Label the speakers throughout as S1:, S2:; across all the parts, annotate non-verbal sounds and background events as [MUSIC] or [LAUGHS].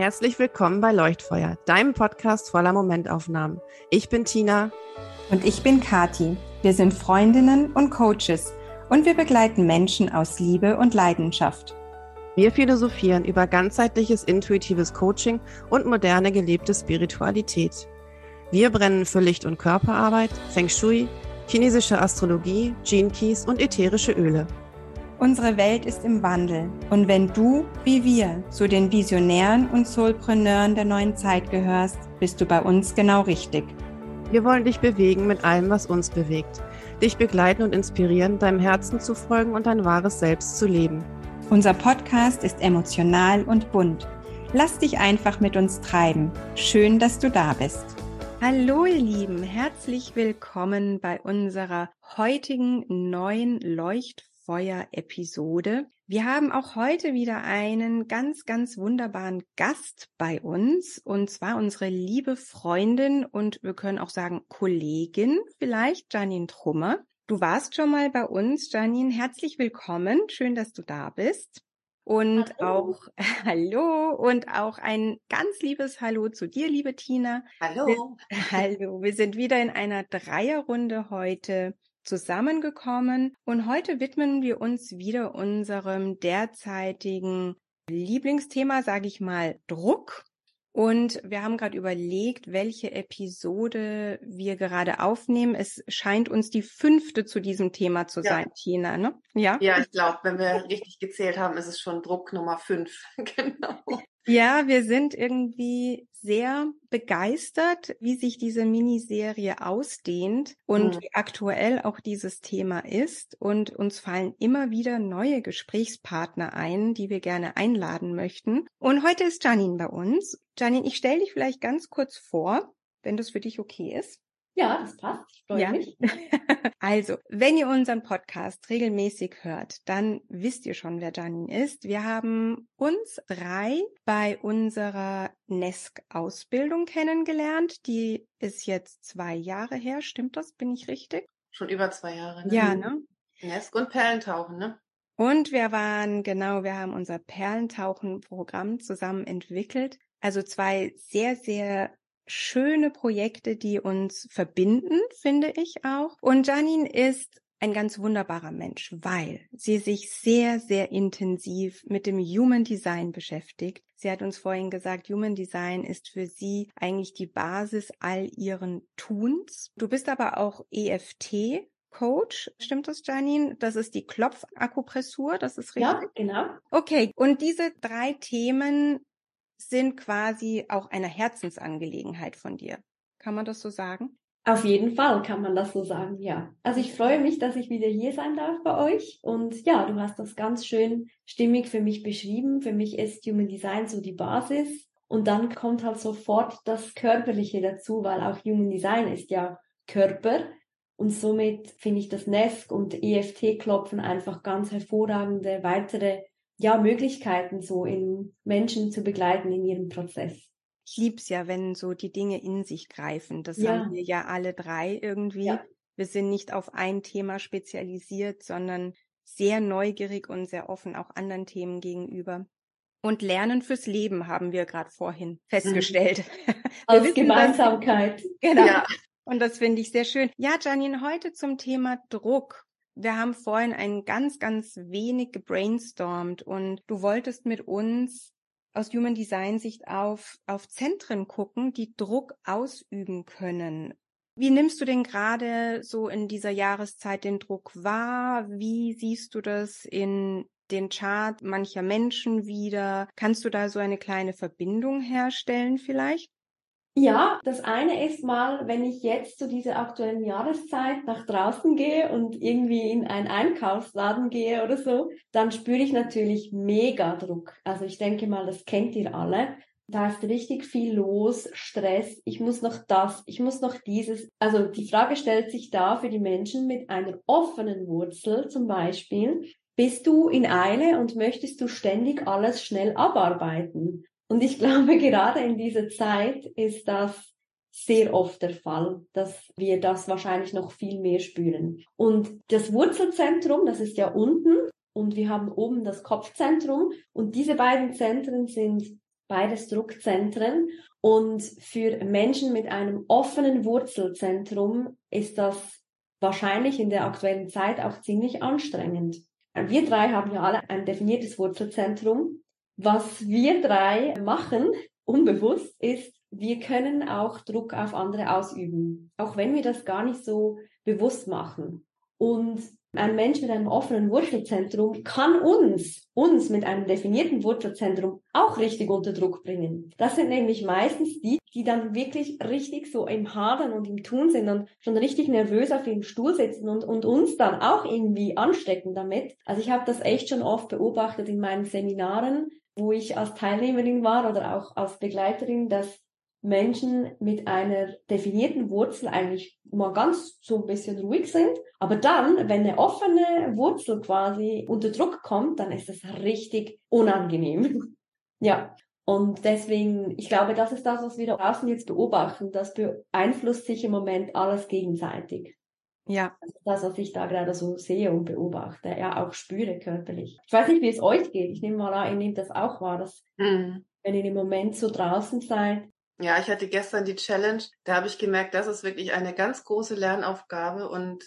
S1: Herzlich willkommen bei Leuchtfeuer, deinem Podcast voller Momentaufnahmen. Ich bin Tina.
S2: Und ich bin Kati. Wir sind Freundinnen und Coaches und wir begleiten Menschen aus Liebe und Leidenschaft.
S1: Wir philosophieren über ganzheitliches intuitives Coaching und moderne gelebte Spiritualität. Wir brennen für Licht- und Körperarbeit, Feng Shui, chinesische Astrologie, Gene Keys und ätherische Öle.
S2: Unsere Welt ist im Wandel und wenn du, wie wir, zu den Visionären und Soulpreneuren der neuen Zeit gehörst, bist du bei uns genau richtig.
S1: Wir wollen dich bewegen mit allem, was uns bewegt, dich begleiten und inspirieren, deinem Herzen zu folgen und dein wahres Selbst zu leben.
S2: Unser Podcast ist emotional und bunt. Lass dich einfach mit uns treiben. Schön, dass du da bist. Hallo ihr Lieben, herzlich willkommen bei unserer heutigen neuen Leuchtfeuer. Feuer-Episode. Wir haben auch heute wieder einen ganz, ganz wunderbaren Gast bei uns und zwar unsere liebe Freundin und wir können auch sagen Kollegin vielleicht, Janine Trummer. Du warst schon mal bei uns, Janine. Herzlich willkommen. Schön, dass du da bist. Und hallo. auch [LAUGHS] Hallo und auch ein ganz liebes Hallo zu dir, liebe Tina.
S3: Hallo.
S2: Wir, [LAUGHS] hallo. Wir sind wieder in einer Dreierrunde heute zusammengekommen und heute widmen wir uns wieder unserem derzeitigen Lieblingsthema, sage ich mal, Druck. Und wir haben gerade überlegt, welche Episode wir gerade aufnehmen. Es scheint uns die fünfte zu diesem Thema zu ja. sein, Tina, ne?
S3: Ja. Ja, ich glaube, wenn wir richtig gezählt haben, ist es schon Druck Nummer fünf. [LAUGHS] genau.
S2: Ja, wir sind irgendwie sehr begeistert, wie sich diese Miniserie ausdehnt und mhm. wie aktuell auch dieses Thema ist. Und uns fallen immer wieder neue Gesprächspartner ein, die wir gerne einladen möchten. Und heute ist Janine bei uns. Janine, ich stelle dich vielleicht ganz kurz vor, wenn das für dich okay ist.
S3: Ja, das passt. Ich freue ja. mich. [LAUGHS]
S2: also, wenn ihr unseren Podcast regelmäßig hört, dann wisst ihr schon, wer Janine ist. Wir haben uns drei bei unserer NESC-Ausbildung kennengelernt. Die ist jetzt zwei Jahre her. Stimmt das? Bin ich richtig?
S3: Schon über zwei Jahre. Ne?
S2: Ja, ne?
S3: NESC und Perlentauchen, ne?
S2: Und wir waren, genau, wir haben unser Perlentauchen-Programm zusammen entwickelt. Also zwei sehr, sehr schöne Projekte, die uns verbinden, finde ich auch. Und Janine ist ein ganz wunderbarer Mensch, weil sie sich sehr, sehr intensiv mit dem Human Design beschäftigt. Sie hat uns vorhin gesagt, Human Design ist für sie eigentlich die Basis all ihren Tuns. Du bist aber auch EFT Coach, stimmt das, Janine? Das ist die Klopfakupressur, das ist richtig?
S3: Ja, genau.
S2: Okay, und diese drei Themen sind quasi auch eine Herzensangelegenheit von dir. Kann man das so sagen?
S3: Auf jeden Fall kann man das so sagen, ja. Also ich freue mich, dass ich wieder hier sein darf bei euch. Und ja, du hast das ganz schön stimmig für mich beschrieben. Für mich ist Human Design so die Basis. Und dann kommt halt sofort das Körperliche dazu, weil auch Human Design ist ja Körper. Und somit finde ich das NESC und EFT-Klopfen einfach ganz hervorragende weitere ja, Möglichkeiten so in Menschen zu begleiten in ihrem Prozess.
S2: Ich lieb's ja, wenn so die Dinge in sich greifen. Das ja. haben wir ja alle drei irgendwie. Ja. Wir sind nicht auf ein Thema spezialisiert, sondern sehr neugierig und sehr offen auch anderen Themen gegenüber. Und Lernen fürs Leben haben wir gerade vorhin mhm. festgestellt. [LAUGHS]
S3: Als wissen, Gemeinsamkeit. [LAUGHS]
S2: Genau. Ja. Und das finde ich sehr schön. Ja, Janine, heute zum Thema Druck wir haben vorhin ein ganz, ganz wenig gebrainstormt und du wolltest mit uns aus Human Design Sicht auf, auf Zentren gucken, die Druck ausüben können. Wie nimmst du denn gerade so in dieser Jahreszeit den Druck wahr? Wie siehst du das in den Chart mancher Menschen wieder? Kannst du da so eine kleine Verbindung herstellen vielleicht?
S3: Ja, das eine ist mal, wenn ich jetzt zu dieser aktuellen Jahreszeit nach draußen gehe und irgendwie in einen Einkaufsladen gehe oder so, dann spüre ich natürlich mega Druck. Also ich denke mal, das kennt ihr alle. Da ist richtig viel los, Stress, ich muss noch das, ich muss noch dieses. Also die Frage stellt sich da für die Menschen mit einer offenen Wurzel zum Beispiel, bist du in Eile und möchtest du ständig alles schnell abarbeiten? Und ich [LAUGHS] glaube, gerade in dieser Zeit ist das sehr oft der Fall, dass wir das wahrscheinlich noch viel mehr spüren. Und das Wurzelzentrum, das ist ja unten und wir haben oben das Kopfzentrum und diese beiden Zentren sind beides Druckzentren. Und für Menschen mit einem offenen Wurzelzentrum ist das wahrscheinlich in der aktuellen Zeit auch ziemlich anstrengend. Wir drei haben ja alle ein definiertes Wurzelzentrum. Was wir drei machen, unbewusst, ist, wir können auch Druck auf andere ausüben, auch wenn wir das gar nicht so bewusst machen. Und ein Mensch mit einem offenen Wurzelzentrum kann uns, uns mit einem definierten Wurzelzentrum auch richtig unter Druck bringen. Das sind nämlich meistens die, die dann wirklich richtig so im Hadern und im Tun sind und schon richtig nervös auf ihrem Stuhl sitzen und, und uns dann auch irgendwie anstecken damit. Also ich habe das echt schon oft beobachtet in meinen Seminaren, wo ich als Teilnehmerin war oder auch als Begleiterin, dass Menschen mit einer definierten Wurzel eigentlich mal ganz so ein bisschen ruhig sind. Aber dann, wenn eine offene Wurzel quasi unter Druck kommt, dann ist das richtig unangenehm. [LAUGHS] ja. Und deswegen, ich glaube, das ist das, was wir da draußen jetzt beobachten. Das beeinflusst sich im Moment alles gegenseitig. Ja. Das ist das, was ich da gerade so sehe und beobachte, ja auch spüre körperlich. Ich weiß nicht, wie es euch geht. Ich nehme mal an, ihr nehmt das auch wahr, dass mhm. wenn ihr im Moment so draußen seid,
S1: ja, ich hatte gestern die Challenge, da habe ich gemerkt, das ist wirklich eine ganz große Lernaufgabe und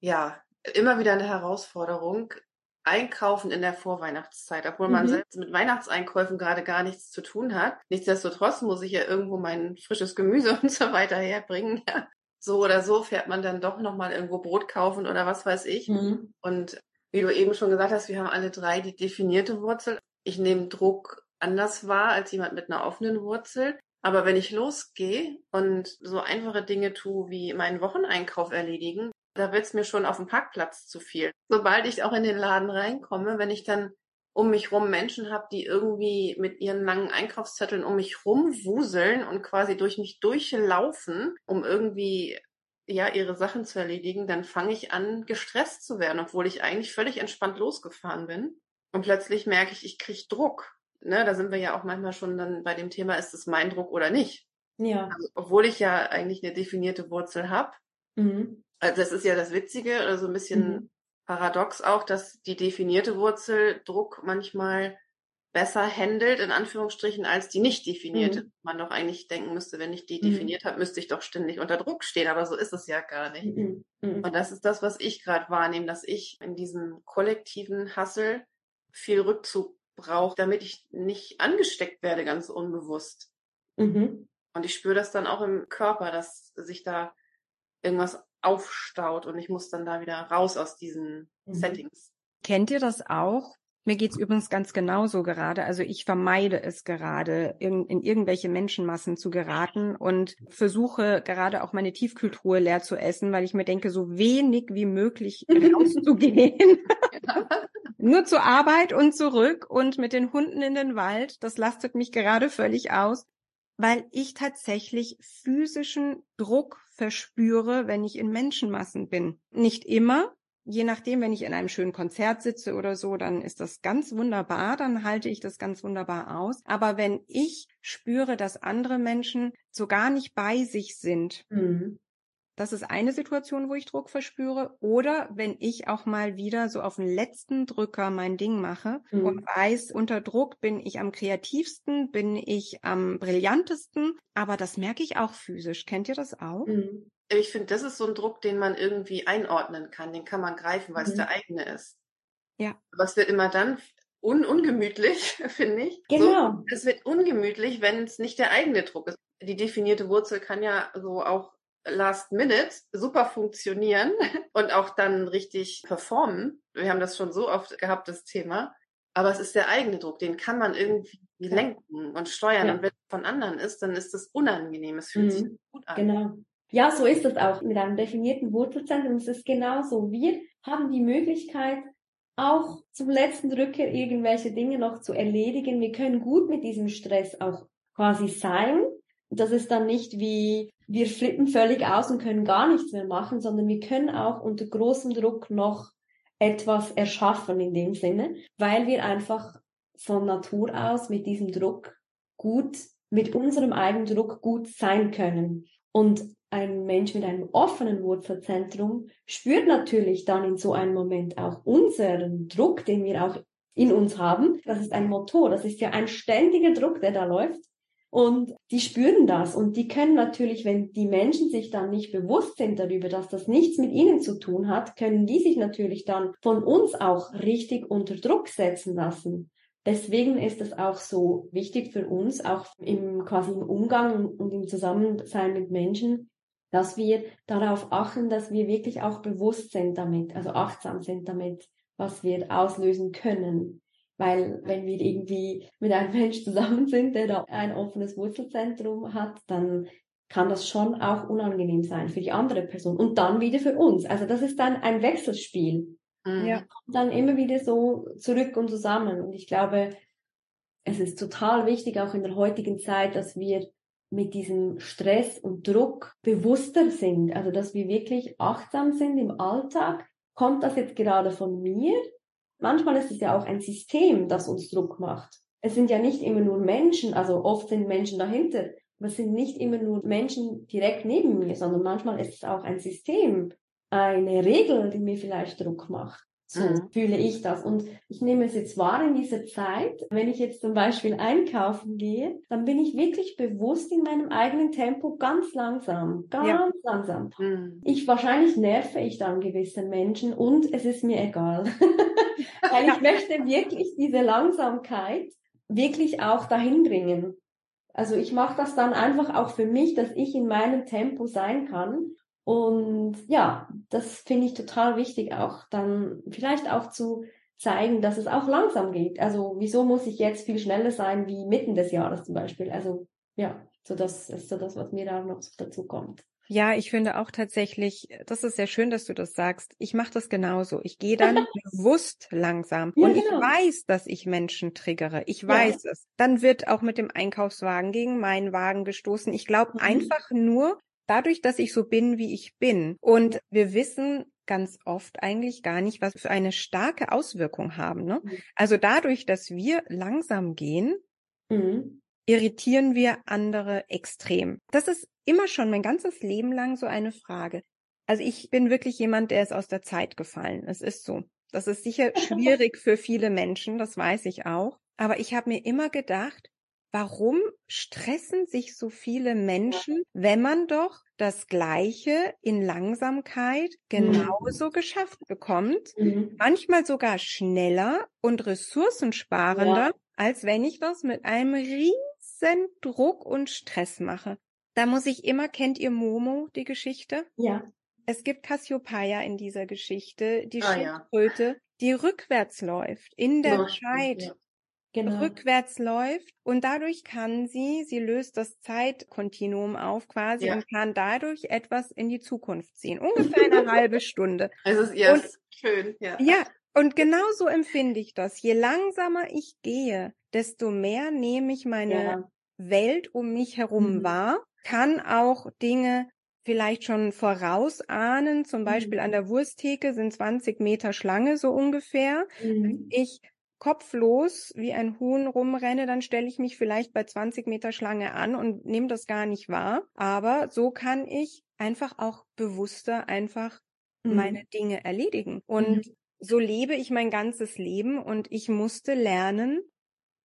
S1: ja, immer wieder eine Herausforderung. Einkaufen in der Vorweihnachtszeit, obwohl man mhm. selbst mit Weihnachtseinkäufen gerade gar nichts zu tun hat. Nichtsdestotrotz muss ich ja irgendwo mein frisches Gemüse [LAUGHS] und so weiter herbringen. Ja. So oder so fährt man dann doch nochmal irgendwo Brot kaufen oder was weiß ich. Mhm. Und wie du eben schon gesagt hast, wir haben alle drei die definierte Wurzel. Ich nehme Druck anders wahr als jemand mit einer offenen Wurzel. Aber wenn ich losgehe und so einfache Dinge tue, wie meinen Wocheneinkauf erledigen, da wird's mir schon auf dem Parkplatz zu viel. Sobald ich auch in den Laden reinkomme, wenn ich dann um mich rum Menschen habe, die irgendwie mit ihren langen Einkaufszetteln um mich rumwuseln und quasi durch mich durchlaufen, um irgendwie ja ihre Sachen zu erledigen, dann fange ich an, gestresst zu werden, obwohl ich eigentlich völlig entspannt losgefahren bin. Und plötzlich merke ich, ich kriege Druck ne, da sind wir ja auch manchmal schon dann bei dem Thema, ist es mein Druck oder nicht? Ja. Also, obwohl ich ja eigentlich eine definierte Wurzel habe. Mhm. Also das ist ja das Witzige oder so ein bisschen mhm. Paradox auch, dass die definierte Wurzel Druck manchmal besser handelt, in Anführungsstrichen, als die nicht definierte. Mhm. Man doch eigentlich denken müsste, wenn ich die mhm. definiert habe, müsste ich doch ständig unter Druck stehen, aber so ist es ja gar nicht. Mhm. mhm. Und das ist das, was ich gerade wahrnehme, dass ich in diesem kollektiven Hassel viel Rückzug brauche, damit ich nicht angesteckt werde, ganz unbewusst. Mhm. Und ich spüre das dann auch im Körper, dass sich da irgendwas aufstaut und ich muss dann da wieder raus aus diesen mhm. Settings.
S2: Kennt ihr das auch? Mir geht's übrigens ganz genauso gerade. Also ich vermeide es gerade, in, in irgendwelche Menschenmassen zu geraten und versuche gerade auch meine Tiefkühltruhe leer zu essen, weil ich mir denke, so wenig wie möglich [LAUGHS] rauszugehen. Nur zur Arbeit und zurück und mit den Hunden in den Wald. Das lastet mich gerade völlig aus, weil ich tatsächlich physischen Druck verspüre, wenn ich in Menschenmassen bin. Nicht immer, je nachdem, wenn ich in einem schönen Konzert sitze oder so, dann ist das ganz wunderbar, dann halte ich das ganz wunderbar aus. Aber wenn ich spüre, dass andere Menschen so gar nicht bei sich sind, mhm. Das ist eine Situation, wo ich Druck verspüre. Oder wenn ich auch mal wieder so auf den letzten Drücker mein Ding mache mhm. und weiß, unter Druck bin ich am kreativsten, bin ich am brillantesten. Aber das merke ich auch physisch. Kennt ihr das auch? Mhm
S1: ich finde, das ist so ein Druck, den man irgendwie einordnen kann, den kann man greifen, weil mhm. es der eigene ist. Ja. Aber es wird immer dann un ungemütlich, [LAUGHS] finde ich. Genau. So, es wird ungemütlich, wenn es nicht der eigene Druck ist. Die definierte Wurzel kann ja so auch last minute super funktionieren [LAUGHS] und auch dann richtig performen. Wir haben das schon so oft gehabt, das Thema. Aber es ist der eigene Druck, den kann man irgendwie ja. lenken und steuern. Ja. Und wenn es von anderen ist, dann ist es unangenehm. Es fühlt mhm. sich gut an. Genau.
S3: Ja, so ist es auch mit einem definierten Wurzelzentrum. Es ist genauso. Wir haben die Möglichkeit, auch zum letzten Drücker irgendwelche Dinge noch zu erledigen. Wir können gut mit diesem Stress auch quasi sein. Das ist dann nicht wie wir flippen völlig aus und können gar nichts mehr machen, sondern wir können auch unter großem Druck noch etwas erschaffen in dem Sinne, weil wir einfach von Natur aus mit diesem Druck gut, mit unserem eigenen Druck gut sein können. Und ein Mensch mit einem offenen Wurzelzentrum spürt natürlich dann in so einem Moment auch unseren Druck, den wir auch in uns haben. Das ist ein Motor, das ist ja ein ständiger Druck, der da läuft. Und die spüren das und die können natürlich, wenn die Menschen sich dann nicht bewusst sind darüber, dass das nichts mit ihnen zu tun hat, können die sich natürlich dann von uns auch richtig unter Druck setzen lassen. Deswegen ist es auch so wichtig für uns, auch im quasi im Umgang und im Zusammensein mit Menschen, dass wir darauf achten, dass wir wirklich auch bewusst sind damit, also achtsam sind damit, was wir auslösen können. Weil wenn wir irgendwie mit einem [LAUGHS] Mensch zusammen sind, der da ein offenes Wurzelzentrum hat, dann kann das schon auch unangenehm sein für die andere Person und dann wieder für uns. Also das ist dann ein Wechselspiel. Mhm. Ja. Dann immer wieder so zurück und zusammen. Und ich glaube, es ist total wichtig, auch in der heutigen Zeit, dass wir mit diesem Stress und Druck bewusster sind. Also, dass wir wirklich achtsam sind im Alltag. Kommt das jetzt gerade von mir Manchmal ist es ja auch ein System, das uns Druck macht. Es sind ja nicht immer nur Menschen, also oft sind Menschen dahinter, aber es sind nicht immer nur Menschen direkt neben mir, sondern manchmal ist es auch ein System, eine Regel, die mir vielleicht Druck macht. So mhm. fühle ich das. Und ich nehme es jetzt wahr in dieser Zeit. Wenn ich jetzt zum Beispiel einkaufen gehe, dann bin ich wirklich bewusst in meinem eigenen Tempo ganz langsam, ganz ja. langsam. Mhm. Ich wahrscheinlich nerve ich dann gewisse Menschen und es ist mir egal. [LAUGHS] Weil ich möchte wirklich diese Langsamkeit wirklich auch dahin bringen. Also ich mache das dann einfach auch für mich, dass ich in meinem Tempo sein kann und ja, das finde ich total wichtig, auch dann vielleicht auch zu zeigen, dass es auch langsam geht. Also wieso muss ich jetzt viel schneller sein wie mitten des Jahres zum Beispiel? Also ja, so das ist so das, was mir da noch dazu kommt.
S2: Ja, ich finde auch tatsächlich, das ist sehr schön, dass du das sagst. Ich mache das genauso. Ich gehe dann [LAUGHS] bewusst langsam ja, und genau. ich weiß, dass ich Menschen triggere. Ich weiß ja. es. Dann wird auch mit dem Einkaufswagen gegen meinen Wagen gestoßen. Ich glaube mhm. einfach nur, dadurch, dass ich so bin, wie ich bin. Und wir wissen ganz oft eigentlich gar nicht, was für eine starke Auswirkung haben. Ne? Mhm. Also dadurch, dass wir langsam gehen, mhm. irritieren wir andere extrem. Das ist immer schon mein ganzes Leben lang so eine Frage. Also ich bin wirklich jemand, der ist aus der Zeit gefallen. Es ist so. Das ist sicher [LAUGHS] schwierig für viele Menschen, das weiß ich auch. Aber ich habe mir immer gedacht, warum stressen sich so viele Menschen, wenn man doch das Gleiche in Langsamkeit mhm. genauso mhm. geschafft bekommt, mhm. manchmal sogar schneller und ressourcensparender, ja. als wenn ich das mit einem riesen Druck und Stress mache. Da muss ich immer, kennt ihr Momo, die Geschichte?
S3: Ja.
S2: Es gibt Cassiopeia in dieser Geschichte, die ah, Schildkröte, ja. die rückwärts läuft in der Zeit. Ja genau. rückwärts läuft und dadurch kann sie, sie löst das Zeitkontinuum auf quasi ja. und kann dadurch etwas in die Zukunft ziehen. Ungefähr eine [LAUGHS] halbe Stunde.
S1: Also ist ja, und, schön, ja.
S2: Ja, und genau so empfinde ich das. Je langsamer ich gehe, desto mehr nehme ich meine ja. Welt um mich herum mhm. wahr, kann auch Dinge vielleicht schon vorausahnen, zum Beispiel mhm. an der Wursttheke sind 20 Meter Schlange so ungefähr. Mhm. Ich kopflos wie ein Huhn rumrenne, dann stelle ich mich vielleicht bei 20 Meter Schlange an und nehme das gar nicht wahr. Aber so kann ich einfach auch bewusster einfach mhm. meine Dinge erledigen. Und mhm. so lebe ich mein ganzes Leben und ich musste lernen,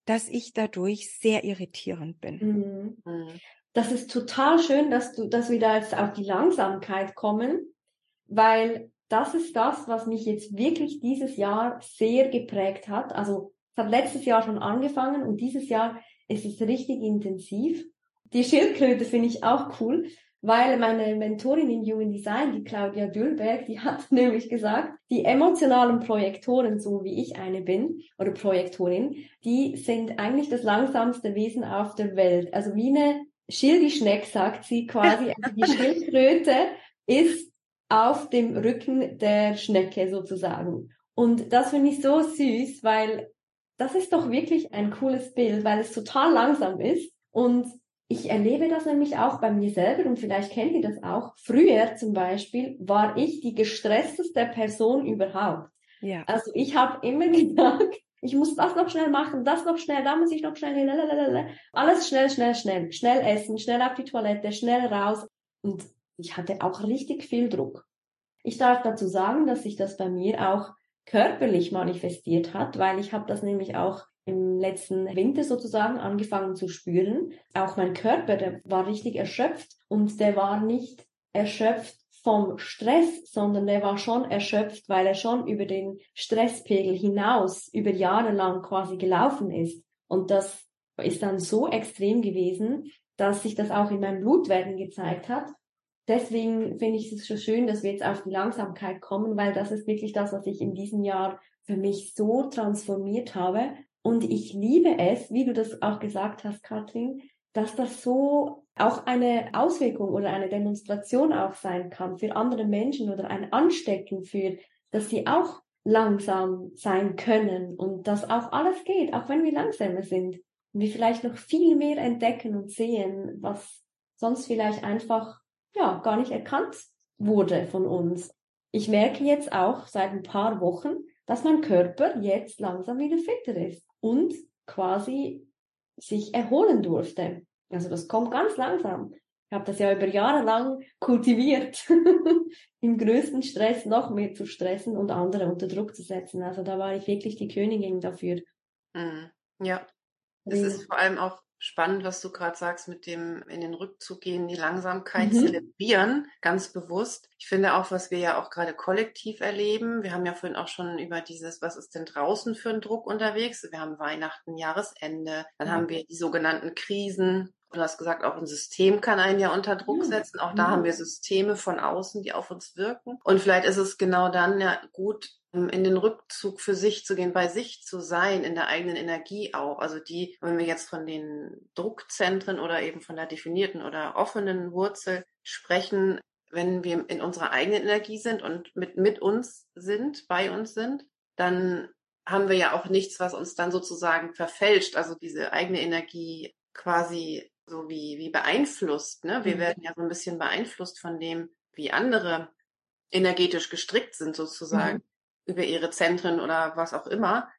S2: dass ich dadurch sehr irritierend bin.
S3: Mhm. Das ist total schön, dass du, dass wir da jetzt auf die Langsamkeit kommen, weil das ist das, was mich jetzt wirklich dieses Jahr sehr geprägt hat. Also es hat letztes Jahr schon angefangen und dieses Jahr ist es richtig intensiv. Die Schildkröte finde ich auch cool, weil meine Mentorin in Human Design, die Claudia Dürberg, die hat [LAUGHS] nämlich gesagt, die emotionalen Projektoren, so wie ich eine bin, oder Projektorin, die sind eigentlich das langsamste Wesen auf der Welt. Also wie eine Schildischneck, sagt sie quasi. Also die [LAUGHS] Schildkröte ist auf dem Rücken der Schnecke sozusagen. Und das finde ich so süß, weil das ist doch wirklich ein cooles Bild, weil es total langsam ist. Und ich erlebe das nämlich auch bei mir selber und vielleicht kennt ihr das auch. Früher zum Beispiel war ich die gestressteste Person überhaupt. Ja. Also ich habe immer [LAUGHS] gedacht, ich muss das noch schnell machen, das noch schnell, da muss ich noch schnell, lalalala. alles schnell, schnell, schnell, schnell essen, schnell auf die Toilette, schnell raus. Und ich hatte auch richtig viel Druck. Ich darf dazu sagen, dass sich das bei mir auch körperlich manifestiert hat, weil ich habe das nämlich auch im letzten Winter sozusagen angefangen zu spüren. Auch mein Körper, der war richtig erschöpft und der war nicht erschöpft vom Stress, sondern der war schon erschöpft, weil er schon über den Stresspegel hinaus über Jahre lang quasi gelaufen ist. Und das ist dann so extrem gewesen, dass sich das auch in meinem Blutwerden gezeigt hat. Deswegen finde ich es so schön, dass wir jetzt auf die Langsamkeit kommen, weil das ist wirklich das, was ich in diesem Jahr für mich so transformiert habe. Und ich liebe es, wie du das auch gesagt hast, Katrin, dass das so auch eine Auswirkung oder eine Demonstration auch sein kann für andere Menschen oder ein Anstecken für, dass sie auch langsam sein können und dass auch alles geht, auch wenn wir langsamer sind und wir vielleicht noch viel mehr entdecken und sehen, was sonst vielleicht einfach ja gar nicht erkannt wurde von uns. Ich merke jetzt auch seit ein paar Wochen, dass mein Körper jetzt langsam wieder fitter ist und quasi sich erholen durfte. Also das kommt ganz langsam. Ich habe das ja über Jahre lang kultiviert, [LAUGHS] im größten Stress noch mehr zu stressen und andere unter Druck zu setzen. Also da war ich wirklich die Königin dafür.
S1: Mhm. Ja, es ist vor allem auch spannend, was du gerade sagst, mit dem in den Rückzug gehen, die Langsamkeit mhm. zelebrieren, ganz bewusst. Ich finde auch, was wir ja auch gerade kollektiv erleben, wir haben ja vorhin auch schon über dieses, was ist denn draußen für ein Druck unterwegs? Wir haben Weihnachten, Jahresende, dann mhm. haben wir die sogenannten Krisen, Du hast gesagt, auch ein System kann einen ja unter Druck setzen. Auch da haben wir Systeme von außen, die auf uns wirken. Und vielleicht ist es genau dann ja gut, in den Rückzug für sich zu gehen, bei sich zu sein, in der eigenen Energie auch. Also die, wenn wir jetzt von den Druckzentren oder eben von der definierten oder offenen Wurzel sprechen, wenn wir in unserer eigenen Energie sind und mit, mit uns sind, bei uns sind, dann haben wir ja auch nichts, was uns dann sozusagen verfälscht, also diese eigene Energie quasi so wie, wie beeinflusst. Ne? Wir mhm. werden ja so ein bisschen beeinflusst von dem, wie andere energetisch gestrickt sind sozusagen mhm. über ihre Zentren oder was auch immer.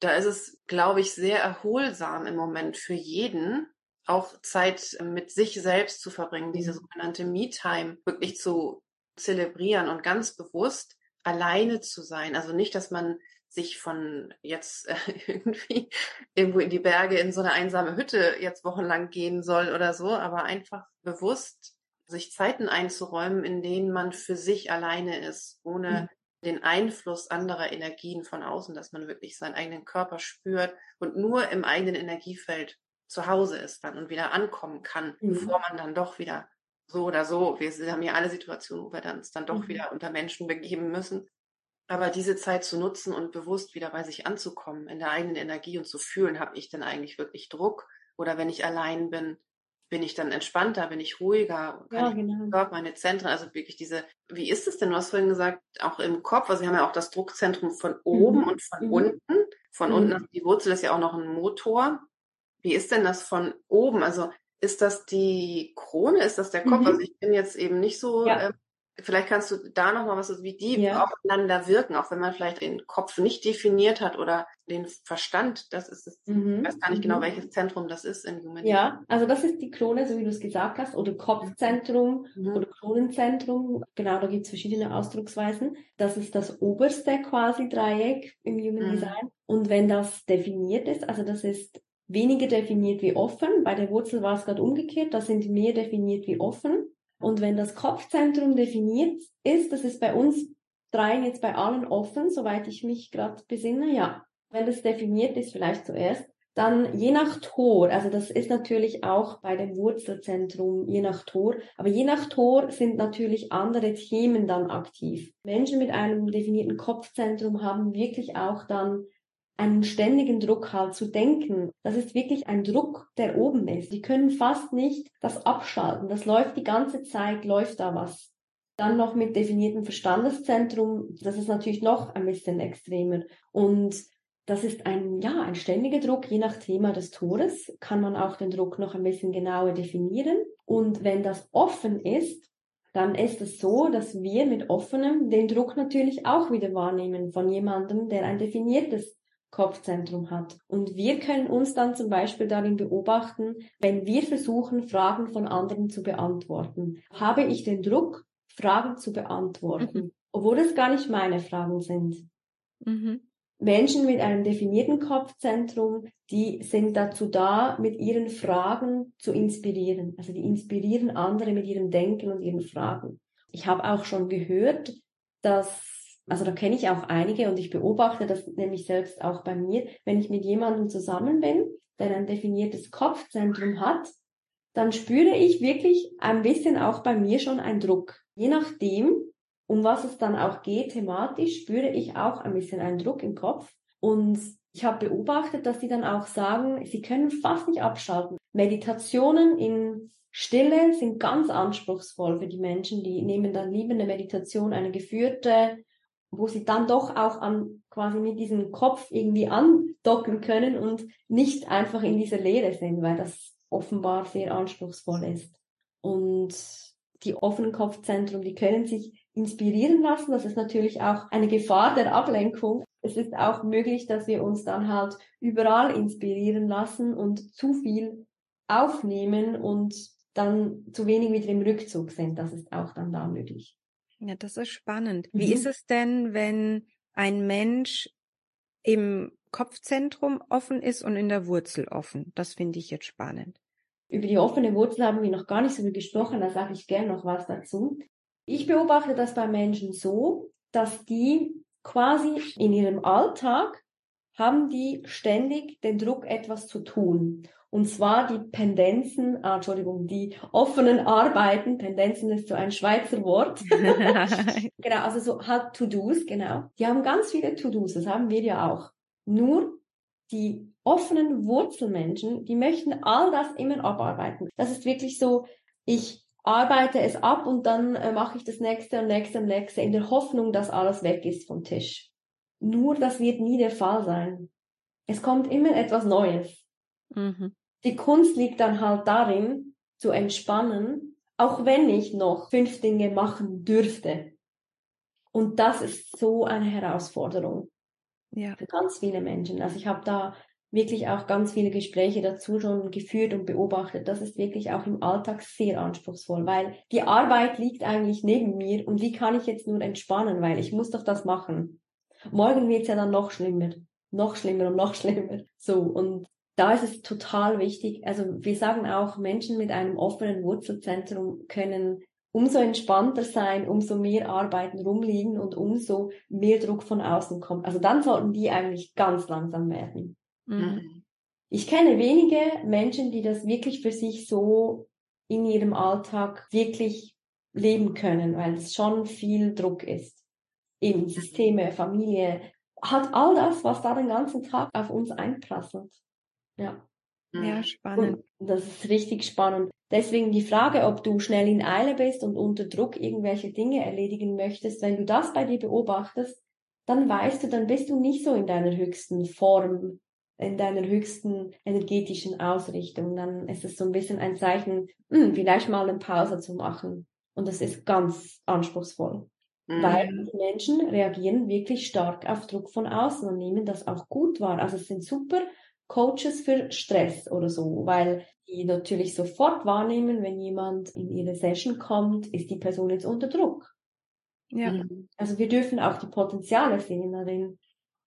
S1: Da ist es, glaube ich, sehr erholsam im Moment für jeden, auch Zeit mit sich selbst zu verbringen, diese mhm. sogenannte Me-Time wirklich zu zelebrieren und ganz bewusst alleine zu sein. Also nicht, dass man sich von jetzt äh, [LAUGHS] irgendwie irgendwo in die Berge in so eine einsame Hütte jetzt wochenlang gehen soll oder so, aber einfach bewusst sich Zeiten einzuräumen, in denen man für sich alleine ist, ohne mhm. den Einfluss anderer Energien von außen, dass man wirklich seinen eigenen Körper spürt und nur im eigenen Energiefeld zu Hause ist dann und wieder ankommen kann, mhm. bevor man dann doch wieder so oder so, wir haben ja alle Situationen, wo wir dann uns dann doch mhm. wieder unter Menschen begeben müssen, aber diese Zeit zu nutzen und bewusst wieder bei sich anzukommen, in der eigenen Energie und zu fühlen, habe ich denn eigentlich wirklich Druck? Oder wenn ich allein bin, bin ich dann entspannter, bin ich ruhiger, kann ja, genau. ich Körper, meine Zentren, also wirklich diese, wie ist es denn? Du hast vorhin gesagt, auch im Kopf, also wir haben ja auch das Druckzentrum von oben mhm. und von mhm. unten. Von mhm. unten, also die Wurzel ist ja auch noch ein Motor. Wie ist denn das von oben? Also ist das die Krone? Ist das der Kopf? Also mhm. ich bin jetzt eben nicht so ja. ähm, Vielleicht kannst du da noch mal was, wie die ja. aufeinander wirken, auch wenn man vielleicht den Kopf nicht definiert hat oder den Verstand. Das ist es. Mhm. Ich weiß gar nicht genau, mhm. welches Zentrum das ist in Human
S3: Ja, also das ist die Krone, so wie du es gesagt hast, oder Kopfzentrum mhm. oder Kronenzentrum. Genau, da gibt es verschiedene Ausdrucksweisen. Das ist das oberste quasi Dreieck im Human mhm. Design. Und wenn das definiert ist, also das ist weniger definiert wie offen. Bei der Wurzel war es gerade umgekehrt. Das sind mehr definiert wie offen. Und wenn das Kopfzentrum definiert ist, das ist bei uns dreien jetzt bei allen offen, soweit ich mich gerade besinne, ja. Wenn das definiert ist, vielleicht zuerst, dann je nach Tor, also das ist natürlich auch bei dem Wurzelzentrum je nach Tor, aber je nach Tor sind natürlich andere Themen dann aktiv. Menschen mit einem definierten Kopfzentrum haben wirklich auch dann einen ständigen Druck halt zu denken. Das ist wirklich ein Druck, der oben ist. Die können fast nicht das abschalten. Das läuft die ganze Zeit, läuft da was. Dann noch mit definiertem Verstandeszentrum, das ist natürlich noch ein bisschen extremer. Und das ist ein, ja, ein ständiger Druck, je nach Thema des Tores kann man auch den Druck noch ein bisschen genauer definieren. Und wenn das offen ist, dann ist es so, dass wir mit offenem den Druck natürlich auch wieder wahrnehmen von jemandem, der ein definiertes Kopfzentrum hat. Und wir können uns dann zum Beispiel darin beobachten, wenn wir versuchen, Fragen von anderen zu beantworten. Habe ich den Druck, Fragen zu beantworten, mhm. obwohl es gar nicht meine Fragen sind. Mhm. Menschen mit einem definierten Kopfzentrum, die sind dazu da, mit ihren Fragen zu inspirieren. Also die inspirieren andere mit ihrem Denken und ihren Fragen. Ich habe auch schon gehört, dass, also da kenne ich auch einige und ich beobachte das nämlich selbst auch bei mir, wenn ich mit jemandem zusammen bin, der ein definiertes Kopfzentrum hat, dann spüre ich wirklich ein bisschen auch bei mir schon einen Druck. Je nachdem, um was es dann auch geht, thematisch, spüre ich auch ein bisschen einen Druck im Kopf. Und ich habe beobachtet, dass die dann auch sagen, sie können fast nicht abschalten. Meditationen in Stille sind ganz anspruchsvoll für die Menschen, die nehmen dann lieber eine Meditation, eine geführte, wo sie dann doch auch an quasi mit diesem Kopf irgendwie andocken können und nicht einfach in dieser Leere sind, weil das offenbar sehr anspruchsvoll ist. Und die offenen Kopfzentren, die können sich inspirieren lassen. Das ist natürlich auch eine Gefahr der Ablenkung. Es ist auch möglich, dass wir uns dann halt überall inspirieren lassen und zu viel aufnehmen und dann zu wenig wieder im Rückzug sind. Das ist auch dann da möglich.
S2: Ja, das ist spannend. Mhm. Wie ist es denn, wenn ein Mensch im Kopfzentrum offen ist und in der Wurzel offen? Das finde ich jetzt spannend.
S3: Über die offene Wurzel haben wir noch gar nicht so viel gesprochen, da sage ich gerne noch was dazu. Ich beobachte das bei Menschen so, dass die quasi in ihrem Alltag haben die ständig den Druck, etwas zu tun. Und zwar die Pendenzen, ah, Entschuldigung, die offenen Arbeiten, Pendenzen ist so ein Schweizer Wort. [LAUGHS] genau, also so halt To-Dos, genau. Die haben ganz viele To-Dos, das haben wir ja auch. Nur die offenen Wurzelmenschen, die möchten all das immer abarbeiten. Das ist wirklich so, ich arbeite es ab und dann äh, mache ich das nächste und nächste und nächste in der Hoffnung, dass alles weg ist vom Tisch. Nur das wird nie der Fall sein. Es kommt immer etwas Neues. Mhm. Die Kunst liegt dann halt darin, zu entspannen, auch wenn ich noch fünf Dinge machen dürfte. Und das ist so eine Herausforderung ja. für ganz viele Menschen. Also ich habe da wirklich auch ganz viele Gespräche dazu schon geführt und beobachtet. Das ist wirklich auch im Alltag sehr anspruchsvoll, weil die Arbeit liegt eigentlich neben mir und wie kann ich jetzt nur entspannen, weil ich muss doch das machen. Morgen wird's ja dann noch schlimmer, noch schlimmer und noch [LAUGHS] schlimmer. So und da ist es total wichtig. Also wir sagen auch, Menschen mit einem offenen Wurzelzentrum können umso entspannter sein, umso mehr Arbeiten rumliegen und umso mehr Druck von außen kommt. Also dann sollten die eigentlich ganz langsam werden. Mhm. Ich kenne wenige Menschen, die das wirklich für sich so in ihrem Alltag wirklich leben können, weil es schon viel Druck ist. Eben Systeme, Familie, hat all das, was da den ganzen Tag auf uns einprasselt. Ja.
S2: Ja, spannend.
S3: Und das ist richtig spannend. Deswegen die Frage, ob du schnell in Eile bist und unter Druck irgendwelche Dinge erledigen möchtest, wenn du das bei dir beobachtest, dann weißt du, dann bist du nicht so in deiner höchsten Form, in deiner höchsten energetischen Ausrichtung, dann ist es so ein bisschen ein Zeichen, mh, hm, vielleicht mal eine Pause zu machen. Und das ist ganz anspruchsvoll. Mhm. Weil die Menschen reagieren wirklich stark auf Druck von außen und nehmen das auch gut wahr. Also es sind super Coaches für Stress oder so, weil die natürlich sofort wahrnehmen, wenn jemand in ihre Session kommt, ist die Person jetzt unter Druck. Ja. Mhm. Also wir dürfen auch die Potenziale sehen darin.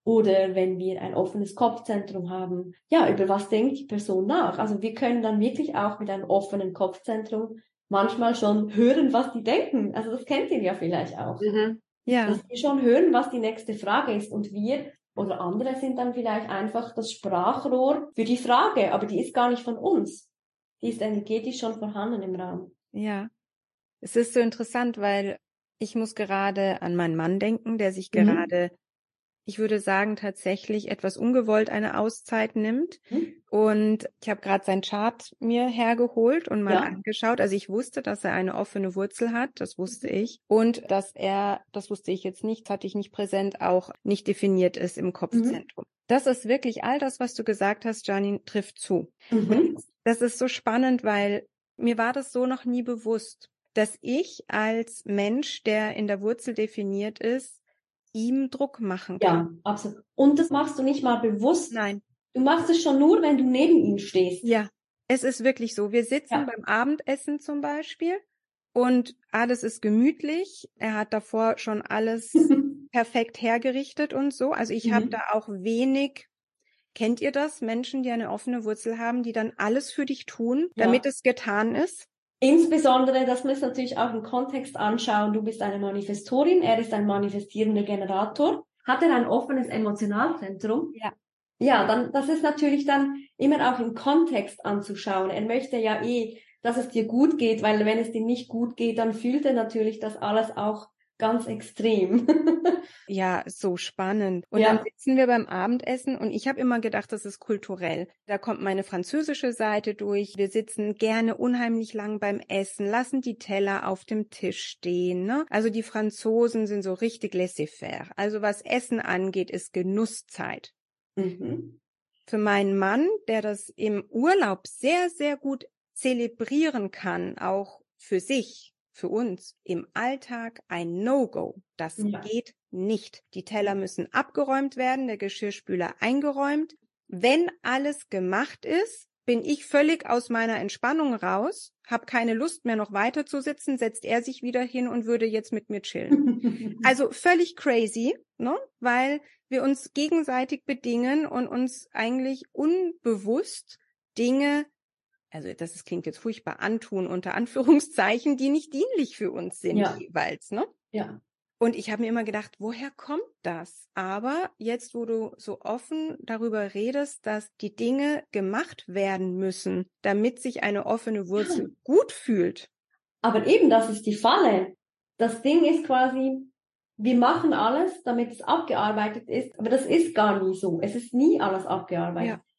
S3: Oder wenn wir ein offenes Kopfzentrum haben, ja, über was denkt die Person nach? Also wir können dann wirklich auch mit einem offenen Kopfzentrum manchmal schon hören, was die denken. Also das kennt ihr ja vielleicht auch. Mhm. Ja. Dass wir schon hören, was die nächste Frage ist. Und wir oder andere sind dann vielleicht einfach das Sprachrohr für die Frage, aber die ist gar nicht von uns. Die ist energetisch schon vorhanden im Raum.
S2: Ja. Es ist so interessant, weil ich muss gerade an meinen Mann denken, der sich mhm. gerade ich würde sagen, tatsächlich etwas ungewollt eine Auszeit nimmt. Mhm. Und ich habe gerade sein Chart mir hergeholt und mal ja. angeschaut. Also ich wusste, dass er eine offene Wurzel hat, das wusste mhm. ich. Und dass er, das wusste ich jetzt nicht, hatte ich nicht präsent, auch nicht definiert ist im Kopfzentrum. Mhm. Das ist wirklich all das, was du gesagt hast, Janine, trifft zu. Mhm. Das ist so spannend, weil mir war das so noch nie bewusst, dass ich als Mensch, der in der Wurzel definiert ist, ihm Druck machen
S3: kann. Ja, absolut. Und das machst du nicht mal bewusst.
S2: Nein.
S3: Du machst es schon nur, wenn du neben ihm stehst.
S2: Ja, es ist wirklich so. Wir sitzen ja. beim Abendessen zum Beispiel und alles ist gemütlich. Er hat davor schon alles [LAUGHS] perfekt hergerichtet und so. Also ich mhm. habe da auch wenig Kennt ihr das? Menschen, die eine offene Wurzel haben, die dann alles für dich tun, damit ja. es getan ist?
S3: Insbesondere, das muss natürlich auch im Kontext anschauen. Du bist eine Manifestorin, er ist ein manifestierender Generator. Hat er ein offenes Emotionalzentrum?
S2: Ja.
S3: Ja, dann, das ist natürlich dann immer auch im Kontext anzuschauen. Er möchte ja eh, dass es dir gut geht, weil wenn es dir nicht gut geht, dann fühlt er natürlich das alles auch ganz extrem. [LAUGHS]
S2: ja, so spannend. Und ja. dann sitzen wir beim Abendessen und ich habe immer gedacht, das ist kulturell. Da kommt meine französische Seite durch. Wir sitzen gerne unheimlich lang beim Essen, lassen die Teller auf dem Tisch stehen. Ne? Also die Franzosen sind so richtig laissez-faire. Also was Essen angeht, ist Genusszeit. Mhm. Für meinen Mann, der das im Urlaub sehr, sehr gut zelebrieren kann, auch für sich, für uns im Alltag ein No-Go. Das ja. geht nicht. Die Teller müssen abgeräumt werden, der Geschirrspüler eingeräumt. Wenn alles gemacht ist, bin ich völlig aus meiner Entspannung raus, habe keine Lust mehr noch weiter zu sitzen, setzt er sich wieder hin und würde jetzt mit mir chillen. [LAUGHS] also völlig crazy, ne? weil wir uns gegenseitig bedingen und uns eigentlich unbewusst Dinge also das ist, klingt jetzt furchtbar, antun unter Anführungszeichen, die nicht dienlich für uns sind ja. jeweils, ne?
S3: Ja.
S2: Und ich habe mir immer gedacht, woher kommt das? Aber jetzt, wo du so offen darüber redest, dass die Dinge gemacht werden müssen, damit sich eine offene Wurzel ja. gut fühlt.
S3: Aber eben, das ist die Falle. Das Ding ist quasi, wir machen alles, damit es abgearbeitet ist, aber das ist gar nie so. Es ist nie alles abgearbeitet. Ja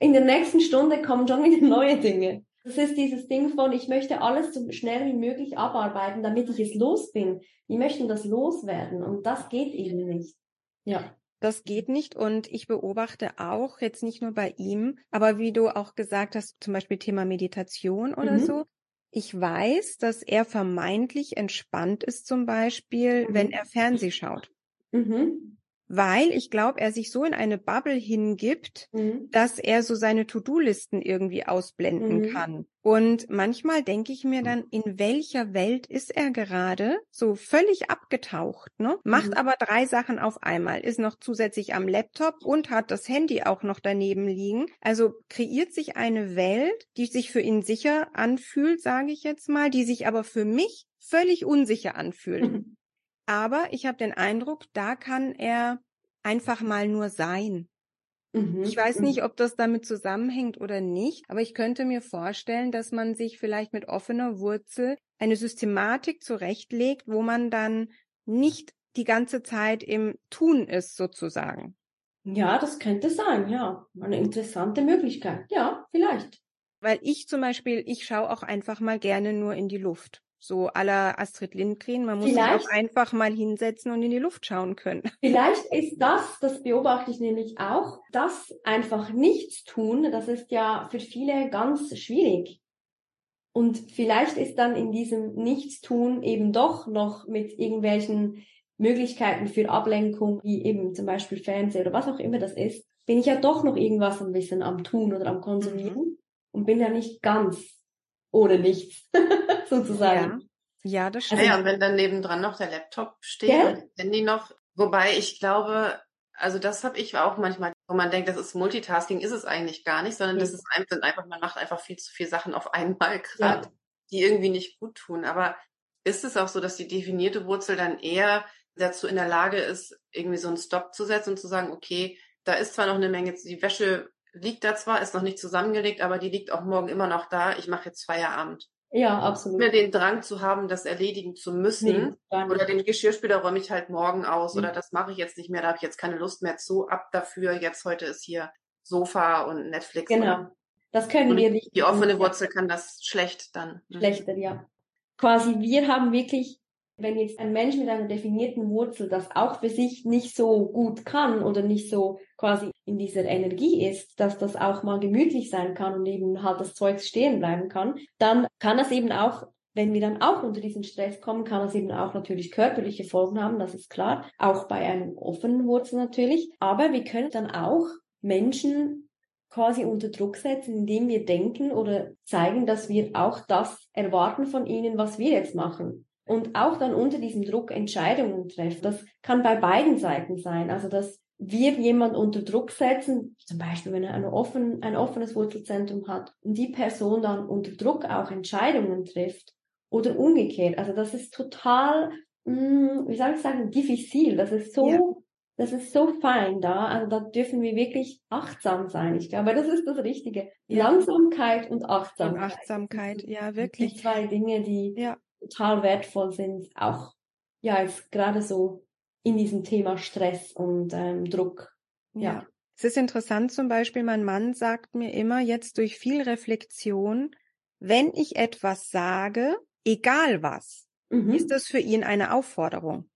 S3: in der nächsten Stunde kommen schon wieder [LAUGHS] neue Dinge. Das ist dieses Ding von, ich möchte alles so schnell wie möglich abarbeiten, damit ich es los bin. Die möchten das loswerden und das geht eben nicht. Ja.
S2: Das geht nicht und ich beobachte auch jetzt nicht nur bei ihm, aber wie du auch gesagt hast, zum Beispiel Thema Meditation oder mhm. so. Ich weiß, dass er vermeintlich entspannt ist zum Beispiel, mhm. wenn er Fernseh schaut. Mhm weil ich glaube, er sich so in eine Bubble hingibt, mhm. dass er so seine To-Do-Listen irgendwie ausblenden mhm. kann. Und manchmal denke ich mir dann, in welcher Welt ist er gerade? So völlig abgetaucht, ne? Macht mhm. aber drei Sachen auf einmal, ist noch zusätzlich am Laptop und hat das Handy auch noch daneben liegen. Also kreiert sich eine Welt, die sich für ihn sicher anfühlt, sage ich jetzt mal, die sich aber für mich völlig unsicher anfühlt. Mhm. Aber ich habe den Eindruck, da kann er einfach mal nur sein. Mhm. Ich weiß nicht, ob das damit zusammenhängt oder nicht, aber ich könnte mir vorstellen, dass man sich vielleicht mit offener Wurzel eine Systematik zurechtlegt, wo man dann nicht die ganze Zeit im Tun ist, sozusagen.
S3: Ja, das könnte sein, ja. Eine interessante Möglichkeit. Ja, vielleicht.
S2: Weil ich zum Beispiel, ich schaue auch einfach mal gerne nur in die Luft so aller Astrid Lindgren. Man muss Vielleicht, sich auch einfach mal hinsetzen und in die Luft schauen können. [LAUGHS]
S3: Vielleicht ist das, das beobachte ich nämlich auch, das einfach nichts tun, das ist ja für viele ganz schwierig. Und vielleicht ist dann in diesem Nichtstun eben doch noch mit irgendwelchen Möglichkeiten für Ablenkung, wie eben zum Beispiel Fernsehen oder was auch immer das ist, bin ich ja doch noch irgendwas ein bisschen am Tun oder am Konsumieren mhm. und bin ja nicht ganz ohne nichts, [LAUGHS] sozusagen.
S1: Ja. ja, das stimmt. Ja, und wenn dann nebendran noch der Laptop steht ja? und das Handy noch, wobei ich glaube, also das habe ich auch manchmal, wo man denkt, das ist Multitasking, ist es eigentlich gar nicht, sondern mhm. das ist einfach, man macht einfach viel zu viel Sachen auf einmal gerade, [LAUGHS] ja. die irgendwie nicht gut tun. Aber ist es auch so, dass die definierte Wurzel dann eher dazu in der Lage ist, irgendwie so einen Stop zu setzen und zu sagen, okay, da ist zwar noch eine Menge, die Wäsche liegt da zwar, ist noch nicht zusammengelegt, aber die liegt auch morgen immer noch da. Ich mache jetzt Feierabend.
S3: Ja, absolut.
S1: Mehr den Drang zu haben, das erledigen zu müssen. Nee, oder den Geschirrspüler räume ich halt morgen aus. Mhm. Oder das mache ich jetzt nicht mehr, da habe ich jetzt keine Lust mehr zu. Ab dafür, jetzt heute ist hier Sofa und Netflix.
S3: Genau. Das können
S1: und
S3: wir nicht.
S1: Die offene Wurzel kann das schlecht dann.
S3: Mhm. Schlechter, ja. Quasi, wir haben wirklich wenn jetzt ein Mensch mit einer definierten Wurzel das auch für sich nicht so gut kann oder nicht so quasi in dieser Energie ist, dass das auch mal gemütlich sein kann und eben halt das Zeug stehen bleiben kann, dann kann es eben auch wenn wir dann auch unter diesen Stress kommen, kann es eben auch natürlich körperliche Folgen haben, das ist klar, auch bei einem offenen Wurzel natürlich. Aber wir können dann auch Menschen quasi unter Druck setzen, indem wir denken oder zeigen, dass wir auch das erwarten von ihnen, was wir jetzt machen. und auch dann unter diesem Druck Entscheidungen treffen. Das kann bei beiden Seiten sein. Also dass wir jemand unter Druck setzen, zum Beispiel wenn er ein, offen, ein offenes Wurzelzentrum hat und die Person dann unter Druck auch Entscheidungen trifft oder umgekehrt. Also das ist total, mh, hm, wie soll ich sagen, diffizil. Das ist so, ja. das ist so fein da. Also da dürfen wir wirklich achtsam sein. Ich glaube, das ist das Richtige. Ja. Langsamkeit und Achtsamkeit.
S2: Und Achtsamkeit, ja, wirklich.
S3: Die zwei Dinge, die ja total wertvoll sind, auch ja jetzt gerade so in diesem Thema Stress und ähm, Druck. Ja. ja.
S2: Es ist interessant zum Beispiel, mein Mann sagt mir immer jetzt durch viel Reflexion, wenn ich etwas sage, egal was, mhm. ist das für ihn eine Aufforderung.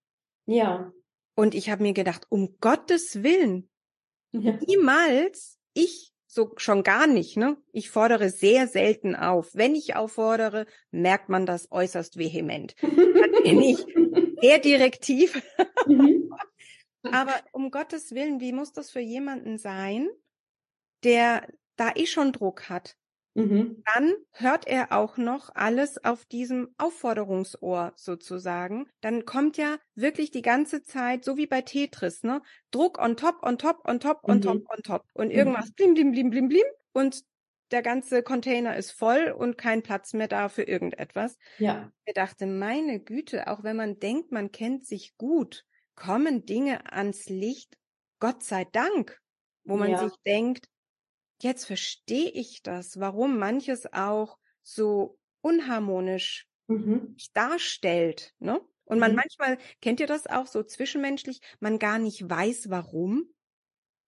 S3: Ja.
S2: Und ich habe mir gedacht, um Gottes Willen, ja. niemals, ich so schon gar nicht, ne? Ich fordere sehr selten auf. Wenn ich auffordere, merkt man das äußerst vehement. Dann bin ich sehr direktiv. Mhm. [LAUGHS] Aber um Gottes Willen, wie muss das für jemanden sein, der da eh schon Druck hat? Mhm. Dann hört er auch noch alles auf diesem Aufforderungsohr sozusagen. Dann kommt ja wirklich die ganze Zeit, so wie bei Tetris, ne? Druck on top, on top, on top, on mhm. top, on top. Und mhm. irgendwas blim, blim, blim, blim, blim. Und der ganze Container ist voll und kein Platz mehr da für irgendetwas.
S3: Ja.
S2: Er dachte, meine Güte, auch wenn man denkt, man kennt sich gut, kommen Dinge ans Licht, Gott sei Dank, wo man ja. sich denkt, jetzt verstehe ich das, warum manches auch so unharmonisch mhm. darstellt, ne? Und man mhm. manchmal, kennt ihr das auch so zwischenmenschlich, man gar nicht weiß, warum?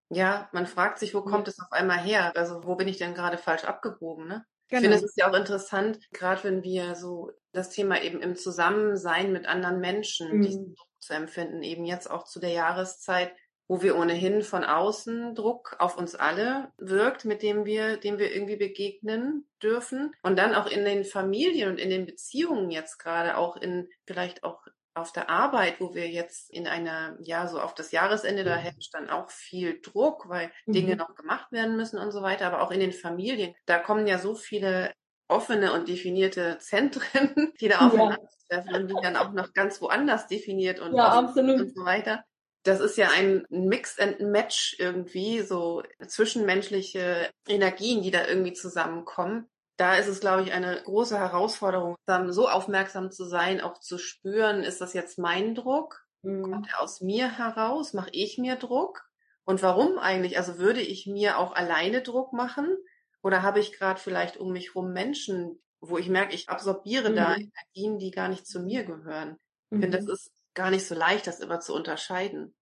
S1: Ja, man fragt sich, wo kommt es auf einmal her? Also wo bin ich denn gerade falsch abgebogen, ne? Genau. Ich finde, genau. es ist ja auch interessant, gerade wenn wir so das Thema eben im Zusammensein mit anderen Menschen, mhm. diesen Druck zu empfinden, eben jetzt auch zu der Jahreszeit, wo wir ohnehin von außen Druck auf uns alle wirkt, mit dem wir, dem wir irgendwie begegnen dürfen. Und dann auch in den Familien und in den Beziehungen jetzt gerade, auch in vielleicht auch auf der Arbeit, wo wir jetzt in einer, ja, so auf das Jahresende, da herrscht dann auch viel Druck, weil mhm. Dinge noch gemacht werden müssen und so weiter, aber auch in den Familien, da kommen ja so viele offene und definierte Zentren, [LAUGHS] die da aufeinandertreffen ja. und die dann auch noch ganz woanders definiert und,
S3: ja, absolut.
S1: und so weiter das ist ja ein Mix and Match irgendwie, so zwischenmenschliche Energien, die da irgendwie zusammenkommen. Da ist es, glaube ich, eine große Herausforderung, so aufmerksam zu sein, auch zu spüren, ist das jetzt mein Druck? Mhm. Kommt er aus mir heraus? Mache ich mir Druck? Und warum eigentlich? Also würde ich mir auch alleine Druck machen? Oder habe ich gerade vielleicht um mich rum Menschen, wo ich merke, ich absorbiere mhm. da Energien, die gar nicht zu mir gehören? Ich mhm. finde, das ist gar nicht so leicht, das immer zu unterscheiden.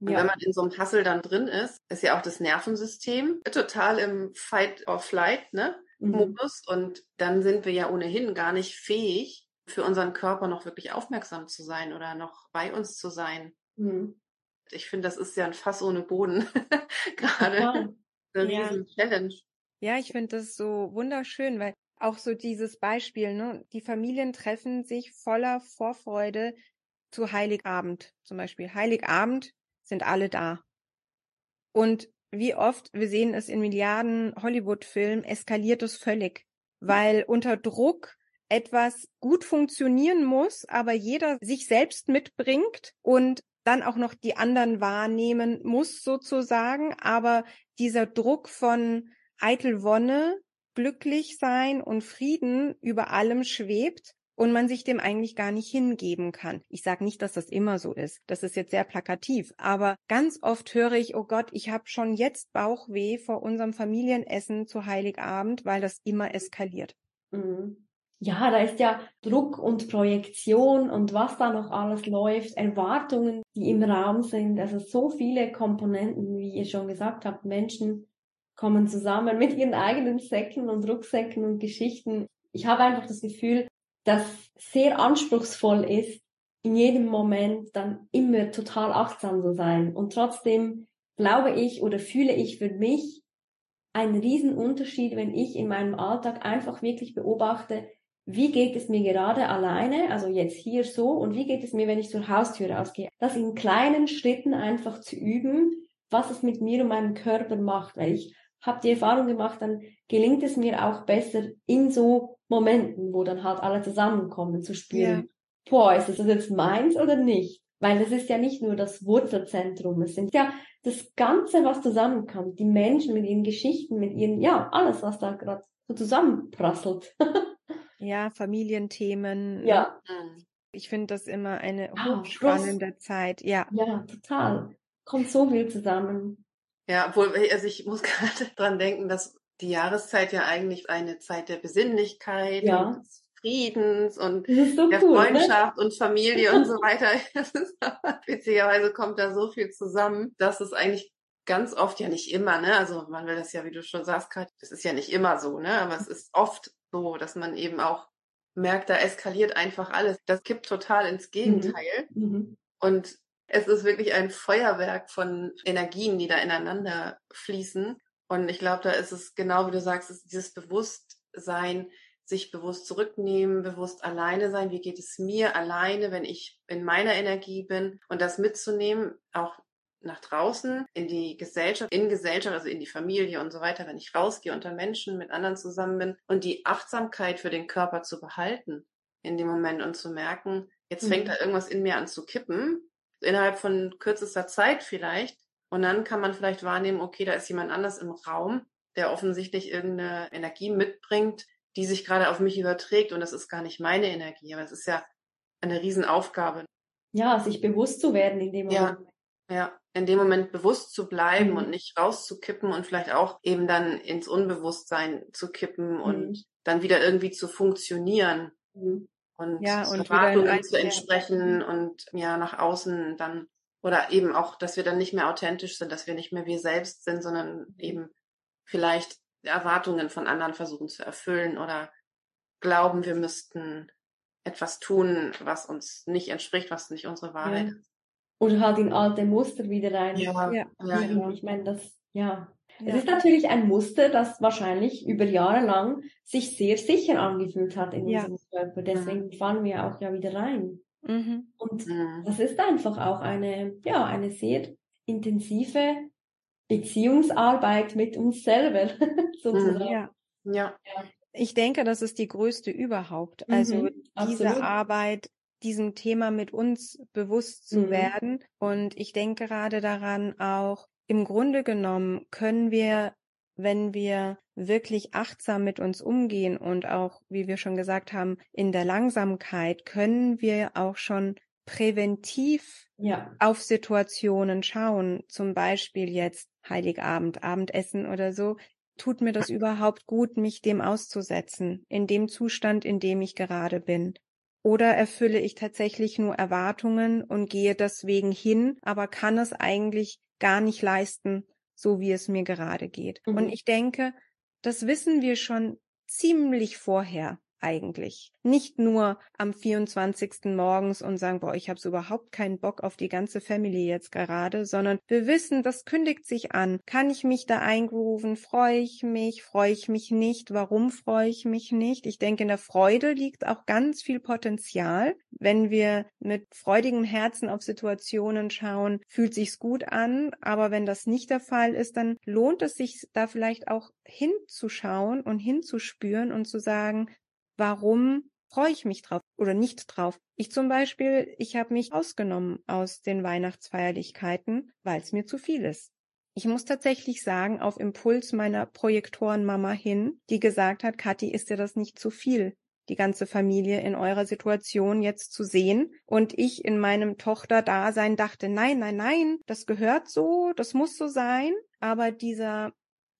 S1: Und ja. wenn man in so einem Hassel dann drin ist, ist ja auch das Nervensystem total im Fight-or-Flight, ne? Mhm. Modus. Und dann sind wir ja ohnehin gar nicht fähig, für unseren Körper noch wirklich aufmerksam zu sein oder noch bei uns zu sein. Mhm. Ich finde, das ist ja ein Fass ohne Boden. [LAUGHS] Gerade ja. eine riesen ja. Challenge.
S2: Ja, ich finde das so wunderschön, weil auch so dieses Beispiel, ne? Die Familien treffen sich voller Vorfreude zu Heiligabend zum Beispiel. Heiligabend sind alle da. Und wie oft, wir sehen es in Milliarden Hollywood-Filmen, eskaliert es völlig, weil unter Druck etwas gut funktionieren muss, aber jeder sich selbst mitbringt und dann auch noch die anderen wahrnehmen muss sozusagen, aber dieser Druck von eitel Wonne, glücklich sein und Frieden über allem schwebt und man sich dem eigentlich gar nicht hingeben kann. Ich sage nicht, dass das immer so ist. Das ist jetzt sehr plakativ, aber ganz oft höre ich, oh Gott, ich habe schon jetzt Bauchweh vor unserem Familienessen zu Heiligabend, weil das immer eskaliert.
S3: Mhm. Ja, da ist ja Druck und Projektion und was da noch alles läuft, Erwartungen, die im Raum sind, also so viele Komponenten, wie ihr schon gesagt habt, Menschen kommen zusammen [LAUGHS] mit ihren eigenen Säcken und Rucksäcken und Geschichten. Ich habe einfach das Gefühl, das sehr anspruchsvoll ist, in jedem Moment dann immer total achtsam zu sein. Und trotzdem glaube ich oder fühle ich für mich einen riesen Unterschied, wenn ich in meinem Alltag einfach wirklich beobachte, wie geht es mir gerade alleine, also jetzt hier so, und wie geht es mir, wenn ich zur Haustür rausgehe. Das in kleinen Schritten einfach zu üben, was es mit mir und meinem Körper macht, weil ich habe die Erfahrung gemacht, dann gelingt es mir auch besser in so Momenten, wo dann halt alle zusammenkommen, zu spüren. boah, ist das jetzt meins oder nicht? Weil das ist ja nicht nur das Wurzelzentrum, es sind ja das Ganze, was zusammenkommt, die Menschen mit ihren Geschichten, mit ihren, ja, alles, was da gerade so zusammenprasselt. [LAUGHS]
S2: ja, Familienthemen. Ne?
S3: Ja.
S2: Ich finde das immer eine ah, hochspannende Zeit. Ja.
S3: Ja, total. Kommt so viel zusammen.
S1: Ja, obwohl, also ich muss [LAUGHS] gerade dran denken, dass die Jahreszeit ja eigentlich eine Zeit der Besinnlichkeit ja. und des Friedens und so der cool, ne? Freundschaft ne? und Familie und so [LAUGHS] weiter. [LAUGHS] witzigerweise kommt da so viel zusammen, dass es eigentlich ganz oft ja nicht immer, ne? Also man will das ja, wie du schon sagst, gerade, das ist ja nicht immer so, ne? Aber es ist oft so, dass man eben auch merkt, da eskaliert einfach alles. Das kippt total ins Gegenteil. Mhm. mhm. Und es ist wirklich ein Feuerwerk von Energien, die da ineinander fließen. Und ich glaube, da ist es genau wie du sagst, ist dieses Bewusstsein, sich bewusst zurücknehmen, bewusst alleine sein. Wie geht es mir alleine, wenn ich in meiner Energie bin? Und das mitzunehmen, auch nach draußen, in die Gesellschaft, in Gesellschaft, also in die Familie und so weiter, wenn ich rausgehe unter Menschen, mit anderen zusammen bin und die Achtsamkeit für den Körper zu behalten in dem Moment und zu merken, jetzt mhm. fängt da irgendwas in mir an zu kippen, innerhalb von kürzester Zeit vielleicht. Und dann kann man vielleicht wahrnehmen, okay, da ist jemand anders im Raum, der offensichtlich irgendeine Energie mitbringt, die sich gerade auf mich überträgt und das ist gar nicht meine Energie, aber es ist ja eine Riesenaufgabe.
S3: Ja, sich bewusst zu werden in dem Moment.
S1: Ja, ja. in dem Moment bewusst zu bleiben mhm. und nicht rauszukippen und vielleicht auch eben dann ins Unbewusstsein zu kippen mhm. und dann wieder irgendwie zu funktionieren. Mhm. Und, ja, und Erwartungen zu entsprechen und ja, nach außen dann oder eben auch, dass wir dann nicht mehr authentisch sind, dass wir nicht mehr wir selbst sind, sondern eben vielleicht Erwartungen von anderen versuchen zu erfüllen oder glauben, wir müssten etwas tun, was uns nicht entspricht, was nicht unsere Wahrheit ja. ist.
S3: Oder halt in alte Muster wieder rein.
S1: Ja, ja.
S3: ja. Ich meine, das, ja. Es ist natürlich ein Muster, das wahrscheinlich über Jahre lang sich sehr sicher angefühlt hat in unserem Körper. Deswegen mhm. fallen wir auch ja wieder rein. Mhm. Und mhm. das ist einfach auch eine, ja, eine sehr intensive Beziehungsarbeit mit uns selber [LAUGHS] sozusagen.
S2: Ja. ja. Ich denke, das ist die größte überhaupt. Also mhm, diese absolut. Arbeit, diesem Thema mit uns bewusst zu mhm. werden. Und ich denke gerade daran auch, im Grunde genommen können wir, wenn wir wirklich achtsam mit uns umgehen und auch, wie wir schon gesagt haben, in der Langsamkeit, können wir auch schon präventiv ja. auf Situationen schauen. Zum Beispiel jetzt Heiligabend, Abendessen oder so, tut mir das überhaupt gut, mich dem auszusetzen, in dem Zustand, in dem ich gerade bin? Oder erfülle ich tatsächlich nur Erwartungen und gehe deswegen hin, aber kann es eigentlich gar nicht leisten, so wie es mir gerade geht? Mhm. Und ich denke, das wissen wir schon ziemlich vorher eigentlich. Nicht nur am 24. morgens und sagen, boah, ich habe überhaupt keinen Bock auf die ganze Family jetzt gerade, sondern wir wissen, das kündigt sich an. Kann ich mich da eingrooven? Freue ich mich? Freue ich mich nicht? Warum freue ich mich nicht? Ich denke, in der Freude liegt auch ganz viel Potenzial. Wenn wir mit freudigem Herzen auf Situationen schauen, fühlt sich's gut an, aber wenn das nicht der Fall ist, dann lohnt es sich da vielleicht auch hinzuschauen und hinzuspüren und zu sagen, warum freue ich mich drauf oder nicht drauf. Ich zum Beispiel, ich habe mich ausgenommen aus den Weihnachtsfeierlichkeiten, weil es mir zu viel ist. Ich muss tatsächlich sagen, auf Impuls meiner Projektorenmama hin, die gesagt hat, Kathi, ist dir das nicht zu viel, die ganze Familie in eurer Situation jetzt zu sehen? Und ich in meinem Tochterdasein dachte, nein, nein, nein, das gehört so, das muss so sein. Aber dieser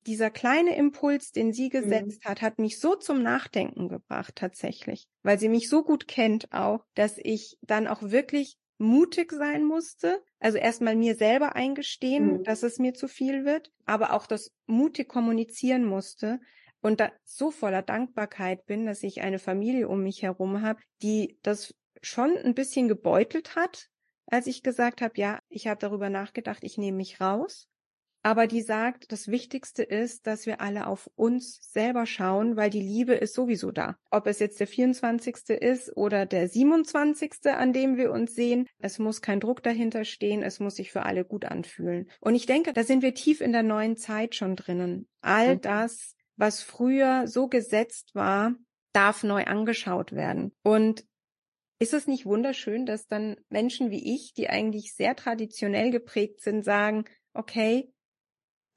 S2: dieser kleine Impuls, den sie mhm. gesetzt mhm. hat, hat mich so zum Nachdenken gebracht tatsächlich, weil sie mich so gut kennt auch, dass ich dann auch wirklich mutig sein musste, also erstmal mir selber eingestehen, mhm. dass es mir zu viel wird, aber auch das mutig kommunizieren musste und da so voller Dankbarkeit bin, dass ich eine Familie um mich herum habe, die das schon ein bisschen gebeutelt hat, als ich gesagt habe, ja, ich habe darüber nachgedacht, ich nehme mich raus aber die sagt, das Wichtigste ist, dass wir alle auf uns selber schauen, weil die Liebe ist sowieso da. Ob es jetzt der 24. ist oder der 27., an dem wir uns sehen, es muss kein Druck dahinter stehen, es muss sich für alle gut anfühlen. Und ich denke, da sind wir tief in der neuen Zeit schon drinnen. All mhm. das, was früher so gesetzt war, darf neu angeschaut werden. Und ist es nicht wunderschön, dass dann Menschen wie ich, die eigentlich sehr traditionell geprägt sind, sagen, okay,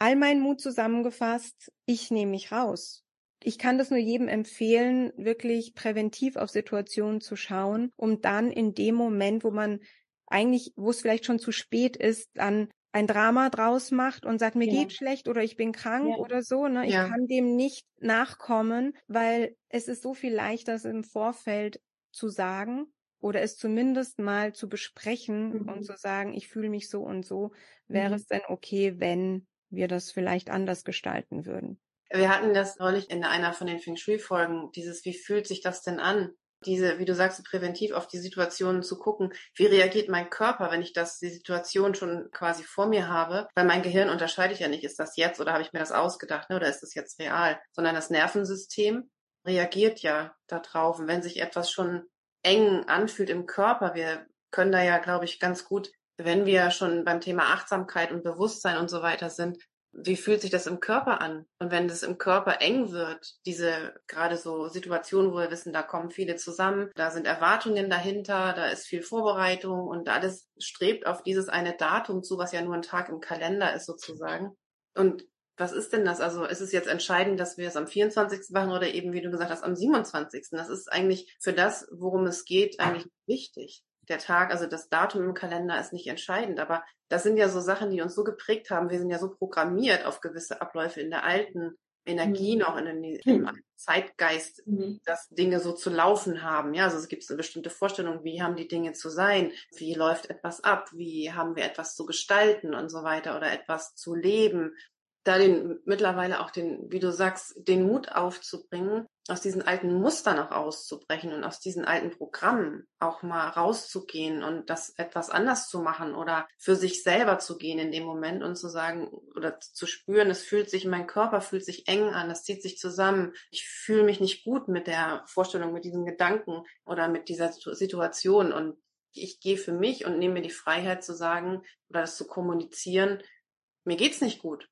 S2: all mein Mut zusammengefasst, ich nehme mich raus. Ich kann das nur jedem empfehlen, wirklich präventiv auf Situationen zu schauen, um dann in dem Moment, wo man eigentlich, wo es vielleicht schon zu spät ist, dann ein Drama draus macht und sagt, mir ja. geht schlecht oder ich bin krank ja. oder so. Ne? Ich ja. kann dem nicht nachkommen, weil es ist so viel leichter, es im Vorfeld zu sagen oder es zumindest mal zu besprechen mhm. und zu sagen, ich fühle mich so und so, wäre mhm. es denn okay, wenn wir das vielleicht anders gestalten würden?
S1: Wir hatten das neulich in einer von den Feng Shui-Folgen, dieses, wie fühlt sich das denn an? Diese, wie du sagst, präventiv auf die Situationen zu gucken, wie reagiert mein Körper, wenn ich das, die Situation schon quasi vor mir habe? Weil mein Gehirn unterscheidet ja nicht, ist das jetzt oder habe ich mir das ausgedacht, ne, oder ist das jetzt real? Sondern das Nervensystem reagiert ja darauf. Und wenn sich etwas schon eng anfühlt im Körper. Wir können da ja, glaube ich, ganz gut, wenn wir schon beim Thema Achtsamkeit und Bewusstsein und so weiter sind, wie fühlt sich das im Körper an? Und wenn es im Körper eng wird, diese gerade so Situationen, wo wir wissen, da kommen viele zusammen, da sind Erwartungen dahinter, da ist viel Vorbereitung und alles strebt auf dieses eine Datum zu, was ja nur ein Tag im Kalender ist sozusagen. Und was ist denn das? Also ist es jetzt entscheidend, dass wir es am 24. machen oder eben, wie du gesagt hast, am 27. Das ist eigentlich für das, worum es geht, eigentlich wichtig. Der Tag, also das Datum im Kalender ist nicht entscheidend, aber das sind ja so Sachen, die uns so geprägt haben. Wir sind ja so programmiert auf gewisse Abläufe in der alten Energie mhm. noch, in den, im mhm. Zeitgeist, mhm. dass Dinge so zu laufen haben. Ja, also es gibt eine bestimmte Vorstellung, wie haben die Dinge zu sein, wie läuft etwas ab, wie haben wir etwas zu gestalten und so weiter oder etwas zu leben da den mittlerweile auch den, wie du sagst, den Mut aufzubringen, aus diesen alten Mustern auch auszubrechen und aus diesen alten Programmen auch mal rauszugehen und das etwas anders zu machen oder für sich selber zu gehen in dem Moment und zu sagen oder zu spüren, es fühlt sich, mein Körper fühlt sich eng an, es zieht sich zusammen. Ich fühle mich nicht gut mit der Vorstellung, mit diesen Gedanken oder mit dieser Situation und ich gehe für mich und nehme mir die Freiheit zu sagen oder das zu kommunizieren, mir geht's nicht gut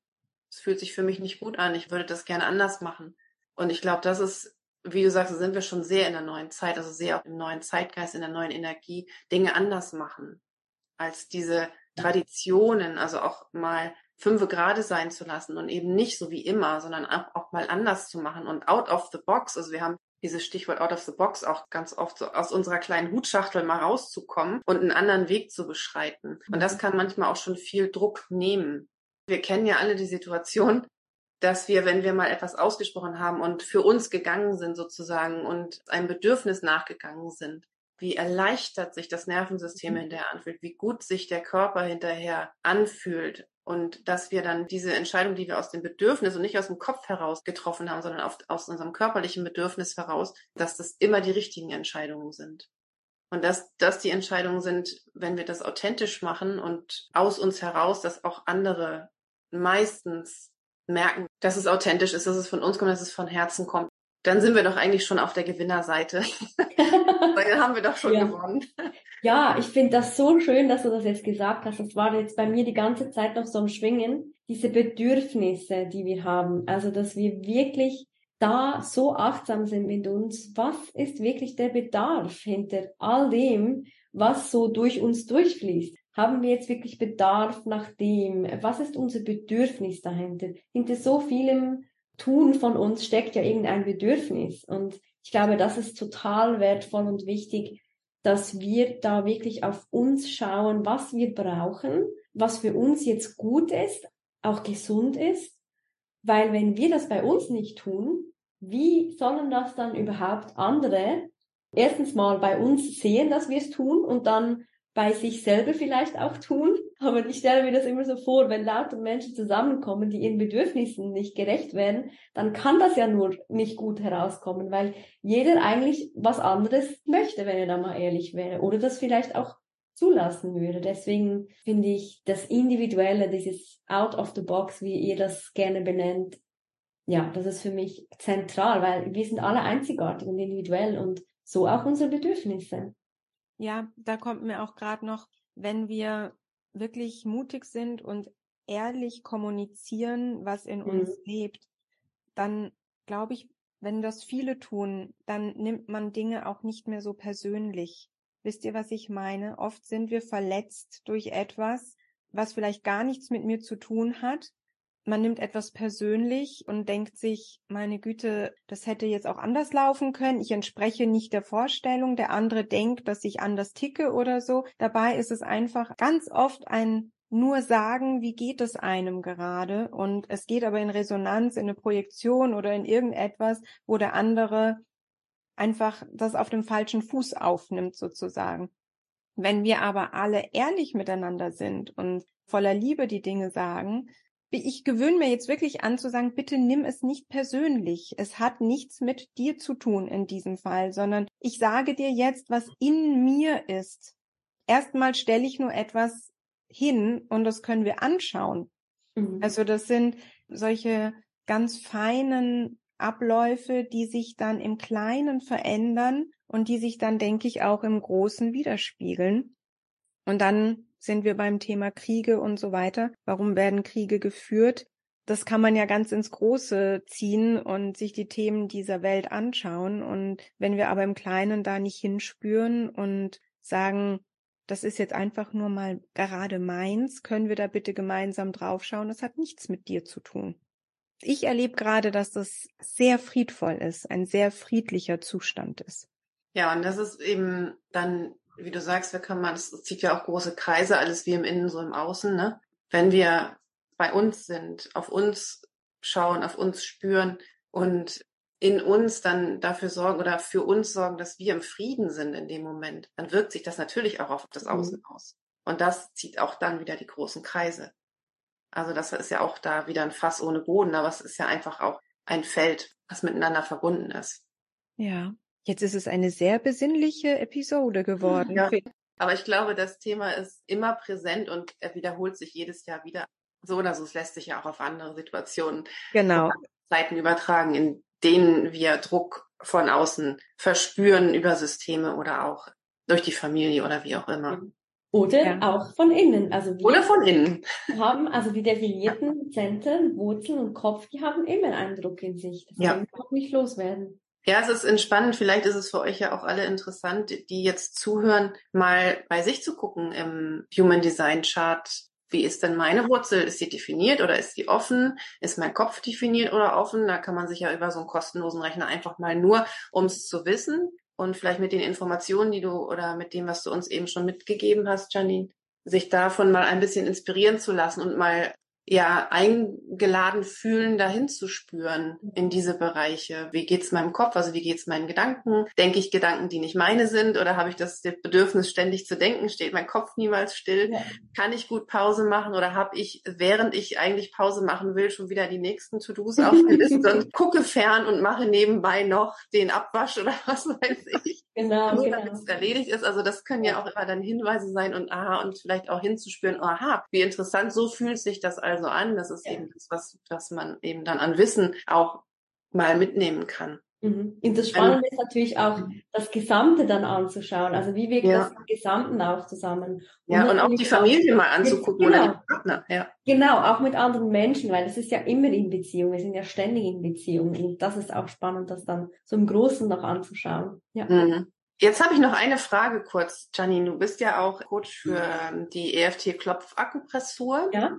S1: es fühlt sich für mich nicht gut an, ich würde das gerne anders machen. Und ich glaube, das ist, wie du sagst, sind wir schon sehr in der neuen Zeit, also sehr auch im neuen Zeitgeist, in der neuen Energie, Dinge anders machen als diese Traditionen, also auch mal fünfe Grade sein zu lassen und eben nicht so wie immer, sondern auch, auch mal anders zu machen und out of the box. Also wir haben dieses Stichwort out of the box auch ganz oft so aus unserer kleinen Hutschachtel mal rauszukommen und einen anderen Weg zu beschreiten. Und das mhm. kann manchmal auch schon viel Druck nehmen. Wir kennen ja alle die Situation, dass wir, wenn wir mal etwas ausgesprochen haben und für uns gegangen sind sozusagen und einem Bedürfnis nachgegangen sind, wie erleichtert sich das Nervensystem mhm. hinterher anfühlt, wie gut sich der Körper hinterher anfühlt und dass wir dann diese Entscheidung, die wir aus dem Bedürfnis und nicht aus dem Kopf heraus getroffen haben, sondern aus unserem körperlichen Bedürfnis heraus, dass das immer die richtigen Entscheidungen sind. Und dass das die Entscheidungen sind, wenn wir das authentisch machen und aus uns heraus, dass auch andere meistens merken, dass es authentisch ist, dass es von uns kommt, dass es von Herzen kommt, dann sind wir doch eigentlich schon auf der Gewinnerseite. [LAUGHS] dann haben wir doch schon ja. gewonnen.
S3: Ja, ich finde das so schön, dass du das jetzt gesagt hast. Das war jetzt bei mir die ganze Zeit noch so am Schwingen. Diese Bedürfnisse, die wir haben. Also, dass wir wirklich da so achtsam sind mit uns. Was ist wirklich der Bedarf hinter all dem, was so durch uns durchfließt? Haben wir jetzt wirklich Bedarf nach dem? Was ist unser Bedürfnis dahinter? Hinter so vielem Tun von uns steckt ja irgendein Bedürfnis. Und ich glaube, das ist total wertvoll und wichtig, dass wir da wirklich auf uns schauen, was wir brauchen, was für uns jetzt gut ist, auch gesund ist. Weil wenn wir das bei uns nicht tun, wie sollen das dann überhaupt andere erstens mal bei uns sehen, dass wir es tun und dann bei sich selber vielleicht auch tun. Aber ich stelle mir das immer so vor, wenn lauter Menschen zusammenkommen, die ihren Bedürfnissen nicht gerecht werden, dann kann das ja nur nicht gut herauskommen, weil jeder eigentlich was anderes möchte, wenn er da mal ehrlich wäre oder das vielleicht auch zulassen würde. Deswegen finde ich das Individuelle, dieses Out of the Box, wie ihr das gerne benennt, ja, das ist für mich zentral, weil wir sind alle einzigartig und individuell und so auch unsere Bedürfnisse.
S2: Ja, da kommt mir auch gerade noch, wenn wir wirklich mutig sind und ehrlich kommunizieren, was in mhm. uns lebt, dann glaube ich, wenn das viele tun, dann nimmt man Dinge auch nicht mehr so persönlich. Wisst ihr, was ich meine? Oft sind wir verletzt durch etwas, was vielleicht gar nichts mit mir zu tun hat. Man nimmt etwas persönlich und denkt sich, meine Güte, das hätte jetzt auch anders laufen können. Ich entspreche nicht der Vorstellung. Der andere denkt, dass ich anders ticke oder so. Dabei ist es einfach ganz oft ein nur sagen, wie geht es einem gerade und es geht aber in Resonanz, in eine Projektion oder in irgendetwas, wo der andere einfach das auf dem falschen Fuß aufnimmt sozusagen. Wenn wir aber alle ehrlich miteinander sind und voller Liebe die Dinge sagen, ich gewöhne mir jetzt wirklich an zu sagen, bitte nimm es nicht persönlich. Es hat nichts mit dir zu tun in diesem Fall, sondern ich sage dir jetzt, was in mir ist. Erstmal stelle ich nur etwas hin und das können wir anschauen. Mhm. Also das sind solche ganz feinen Abläufe, die sich dann im Kleinen verändern und die sich dann, denke ich, auch im Großen widerspiegeln. Und dann sind wir beim Thema Kriege und so weiter. Warum werden Kriege geführt? Das kann man ja ganz ins Große ziehen und sich die Themen dieser Welt anschauen. Und wenn wir aber im Kleinen da nicht hinspüren und sagen, das ist jetzt einfach nur mal gerade meins, können wir da bitte gemeinsam draufschauen. Das hat nichts mit dir zu tun. Ich erlebe gerade, dass das sehr friedvoll ist, ein sehr friedlicher Zustand ist.
S1: Ja, und das ist eben dann, wie du sagst, wir können mal, das zieht ja auch große Kreise, alles wie im Innen, so im Außen, ne? Wenn wir bei uns sind, auf uns schauen, auf uns spüren und in uns dann dafür sorgen oder für uns sorgen, dass wir im Frieden sind in dem Moment, dann wirkt sich das natürlich auch auf das. Außen mhm. aus. Und das zieht auch dann wieder die großen Kreise. Also das ist ja auch da wieder ein Fass ohne Boden, aber es ist ja einfach auch ein Feld, was miteinander verbunden ist.
S2: Ja, jetzt ist es eine sehr besinnliche Episode geworden. Ja,
S1: aber ich glaube, das Thema ist immer präsent und er wiederholt sich jedes Jahr wieder. So oder so, es lässt sich ja auch auf andere Situationen,
S2: genau.
S1: Zeiten übertragen, in denen wir Druck von außen verspüren über Systeme oder auch durch die Familie oder wie auch immer. Mhm.
S3: Oder ja. auch von innen.
S1: Also Oder von innen.
S3: Haben, also die definierten Zentren, Wurzeln und Kopf, die haben immer einen Druck in sich. Das ja. kann auch nicht loswerden.
S1: Ja, es ist entspannend. Vielleicht ist es für euch ja auch alle interessant, die jetzt zuhören, mal bei sich zu gucken im Human Design Chart. Wie ist denn meine Wurzel? Ist sie definiert oder ist sie offen? Ist mein Kopf definiert oder offen? Da kann man sich ja über so einen kostenlosen Rechner einfach mal nur, um es zu wissen, und vielleicht mit den Informationen, die du oder mit dem, was du uns eben schon mitgegeben hast, Janine, sich davon mal ein bisschen inspirieren zu lassen und mal ja eingeladen fühlen, dahin zu spüren in diese Bereiche. Wie geht's meinem Kopf? Also wie geht's meinen Gedanken? Denke ich Gedanken, die nicht meine sind? Oder habe ich das Bedürfnis, ständig zu denken? Steht mein Kopf niemals still? Ja. Kann ich gut Pause machen? Oder habe ich, während ich eigentlich Pause machen will, schon wieder die nächsten To-Dos auf der Liste [LAUGHS] und gucke fern und mache nebenbei noch den Abwasch oder was weiß ich? Genau, Nur genau. damit es erledigt ist. Also das können ja auch immer dann Hinweise sein und aha, und vielleicht auch hinzuspüren, aha, wie interessant, so fühlt sich das also an. Das ist ja. eben das, was, was man eben dann an Wissen auch mal mitnehmen kann.
S3: Mhm. Und das Spannende ist natürlich auch, das Gesamte dann anzuschauen. Also wie wirkt ja. das im Gesamten auch zusammen? Und
S1: ja, und auch die Familie mal anzugucken genau, oder die Partner. Ja.
S3: Genau, auch mit anderen Menschen, weil das ist ja immer in Beziehung. Wir sind ja ständig in Beziehung. Und das ist auch spannend, das dann so im Großen noch anzuschauen. Ja.
S1: Mhm. Jetzt habe ich noch eine Frage kurz, Janine. Du bist ja auch Coach für die EFT-Klopfakupressur. Ja.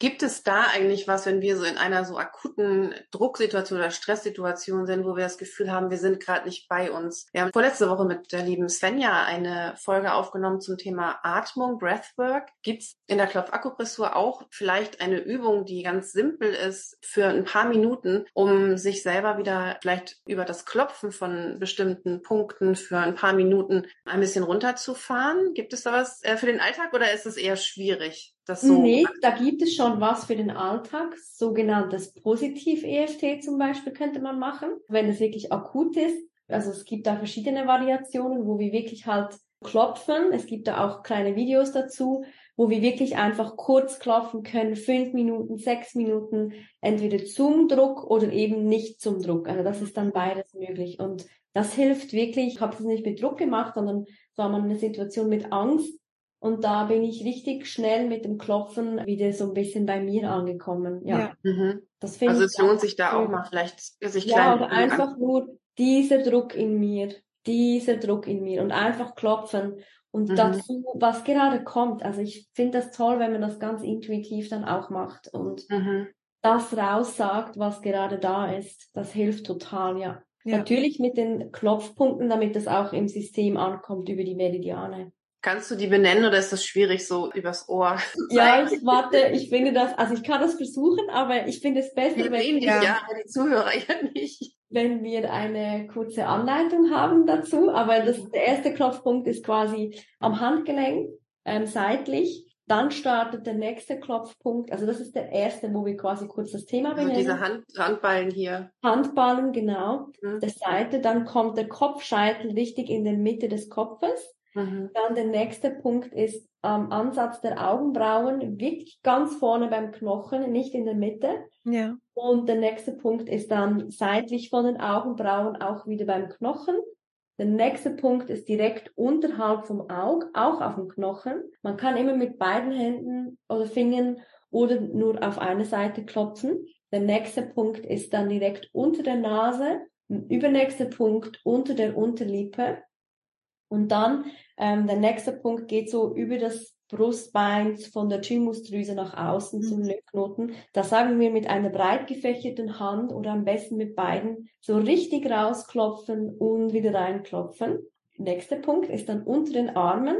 S1: Gibt es da eigentlich was, wenn wir so in einer so akuten Drucksituation oder Stresssituation sind, wo wir das Gefühl haben, wir sind gerade nicht bei uns? Wir haben vorletzte Woche mit der lieben Svenja eine Folge aufgenommen zum Thema Atmung, Breathwork. Gibt es in der Klopfakupressur auch vielleicht eine Übung, die ganz simpel ist für ein paar Minuten, um sich selber wieder vielleicht über das Klopfen von bestimmten Punkten für ein paar Minuten ein bisschen runterzufahren? Gibt es da was äh, für den Alltag oder ist es eher schwierig?
S3: Das so nee, da gibt es schon was für den Alltag. Sogenanntes Positiv-EFT zum Beispiel könnte man machen, wenn es wirklich akut ist. Also es gibt da verschiedene Variationen, wo wir wirklich halt klopfen. Es gibt da auch kleine Videos dazu, wo wir wirklich einfach kurz klopfen können, fünf Minuten, sechs Minuten, entweder zum Druck oder eben nicht zum Druck. Also das ist dann beides möglich. Und das hilft wirklich. Ich habe es nicht mit Druck gemacht, sondern so war man eine Situation mit Angst und da bin ich richtig schnell mit dem Klopfen wieder so ein bisschen bei mir angekommen. Ja. ja.
S1: Mhm. Das also es lohnt sich da auch mal vielleicht sich
S3: Ja, oder einfach nur dieser Druck in mir, dieser Druck in mir und einfach klopfen und mhm. dazu, was gerade kommt. Also ich finde das toll, wenn man das ganz intuitiv dann auch macht und mhm. das raussagt, was gerade da ist. Das hilft total, ja. ja. Natürlich mit den Klopfpunkten, damit das auch im System ankommt über die Meridiane.
S1: Kannst du die benennen oder ist das schwierig so übers Ohr? [LAUGHS]
S3: Ja, ich warte, ich finde das, also ich kann das versuchen, aber ich finde es besser,
S1: wir wenn, ja. ja, die Zuhörer ja nicht.
S3: wenn wir eine kurze Anleitung haben dazu. Aber das, der erste Klopfpunkt ist quasi am Handgelenk, ähm, seitlich. Dann startet der nächste Klopfpunkt. Also das ist der erste, wo wir quasi kurz das Thema
S1: benennen. Also diese Hand, Handballen hier.
S3: Handballen, genau. Mhm. Der Seite. Dann kommt der Kopfscheitel richtig in der Mitte des Kopfes. Mhm. Dann der nächste Punkt ist am Ansatz der Augenbrauen, wirklich ganz vorne beim Knochen, nicht in der Mitte. Ja. Und der nächste Punkt ist dann seitlich von den Augenbrauen auch wieder beim Knochen. Der nächste Punkt ist direkt unterhalb vom Auge, auch auf dem Knochen. Man kann immer mit beiden Händen oder Fingern oder nur auf eine Seite klopfen. Der nächste Punkt ist dann direkt unter der Nase. Übernächster Punkt unter der Unterlippe. Und dann ähm, der nächste Punkt geht so über das Brustbein von der Thymusdrüse nach außen mhm. zum Lymphknoten. Da sagen wir mit einer breit gefächerten Hand oder am besten mit beiden so richtig rausklopfen und wieder reinklopfen. Nächster Punkt ist dann unter den Armen,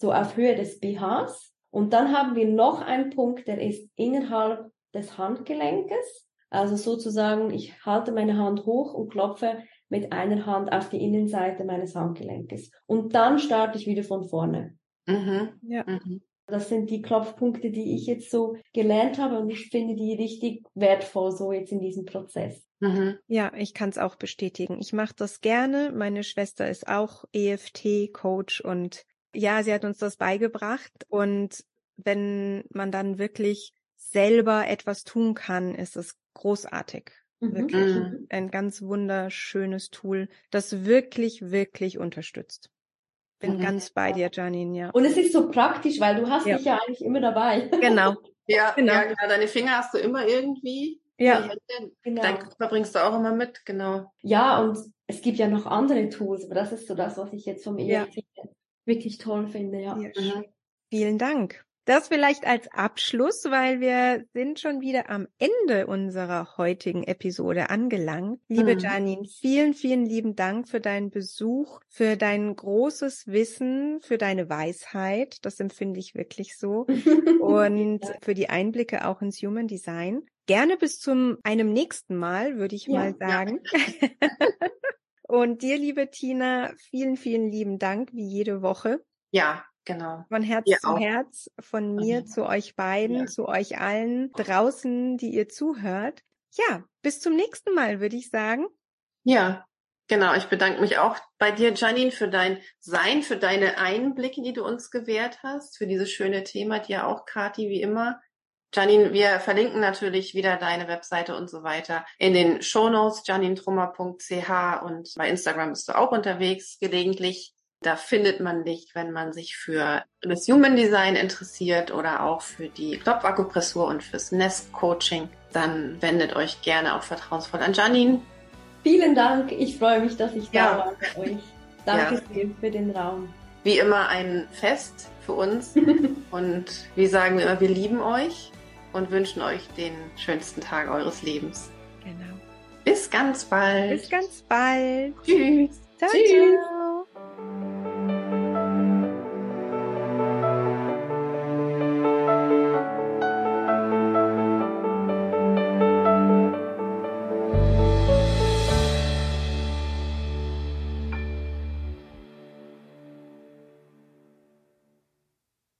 S3: so auf Höhe des BHs. Und dann haben wir noch einen Punkt, der ist innerhalb des Handgelenkes. Also sozusagen, ich halte meine Hand hoch und klopfe mit einer Hand auf die Innenseite meines Handgelenkes. Und dann starte ich wieder von vorne. Mhm. Ja. Mhm. Das sind die Klopfpunkte, die ich jetzt so gelernt habe und ich finde die richtig wertvoll so jetzt in diesem Prozess.
S2: Mhm. Ja, ich kann es auch bestätigen. Ich mache das gerne. Meine Schwester ist auch EFT-Coach und ja, sie hat uns das beigebracht. Und wenn man dann wirklich selber etwas tun kann, ist es großartig. Mhm. Wirklich mhm. ein ganz wunderschönes Tool, das wirklich, wirklich unterstützt. Bin mhm. ganz bei dir, Janine, ja.
S3: Und es ist so praktisch, weil du hast ja. dich ja eigentlich immer dabei.
S2: Genau. [LAUGHS]
S1: ja, genau. ja, genau. Deine Finger hast du immer irgendwie. Ja. Genau. Dein Körper bringst du auch immer mit, genau.
S3: Ja, und es gibt ja noch andere Tools, aber das ist so das, was ich jetzt vom EFT ja. wirklich toll finde, ja. ja.
S2: Mhm. Vielen Dank. Das vielleicht als Abschluss, weil wir sind schon wieder am Ende unserer heutigen Episode angelangt. Liebe mhm. Janine, vielen, vielen lieben Dank für deinen Besuch, für dein großes Wissen, für deine Weisheit. Das empfinde ich wirklich so. [LAUGHS] Und für die Einblicke auch ins Human Design. Gerne bis zum einem nächsten Mal, würde ich ja, mal sagen. Ja. [LAUGHS] Und dir, liebe Tina, vielen, vielen lieben Dank, wie jede Woche.
S1: Ja, Genau.
S2: Von Herz ihr zu auch. Herz, von mir mhm. zu euch beiden, ja. zu euch allen draußen, die ihr zuhört. Ja, bis zum nächsten Mal, würde ich sagen.
S1: Ja, genau. Ich bedanke mich auch bei dir, Janine, für dein Sein, für deine Einblicke, die du uns gewährt hast, für dieses schöne Thema, dir auch, Kati, wie immer. Janine, wir verlinken natürlich wieder deine Webseite und so weiter in den Shownotes, janintrummer.ch und bei Instagram bist du auch unterwegs gelegentlich. Da findet man dich, wenn man sich für das Human Design interessiert oder auch für die Klopfakupressur und fürs Nest Coaching. Dann wendet euch gerne auch vertrauensvoll an Janine.
S3: Vielen Dank. Ich freue mich, dass ich da ja. war bei euch. Danke ja. sehr für den Raum.
S1: Wie immer ein Fest für uns. [LAUGHS] und wir sagen immer, wir lieben euch und wünschen euch den schönsten Tag eures Lebens.
S2: Genau.
S1: Bis ganz bald.
S2: Bis ganz bald.
S1: Tschüss.
S2: Ciao, Tschüss. Ciao.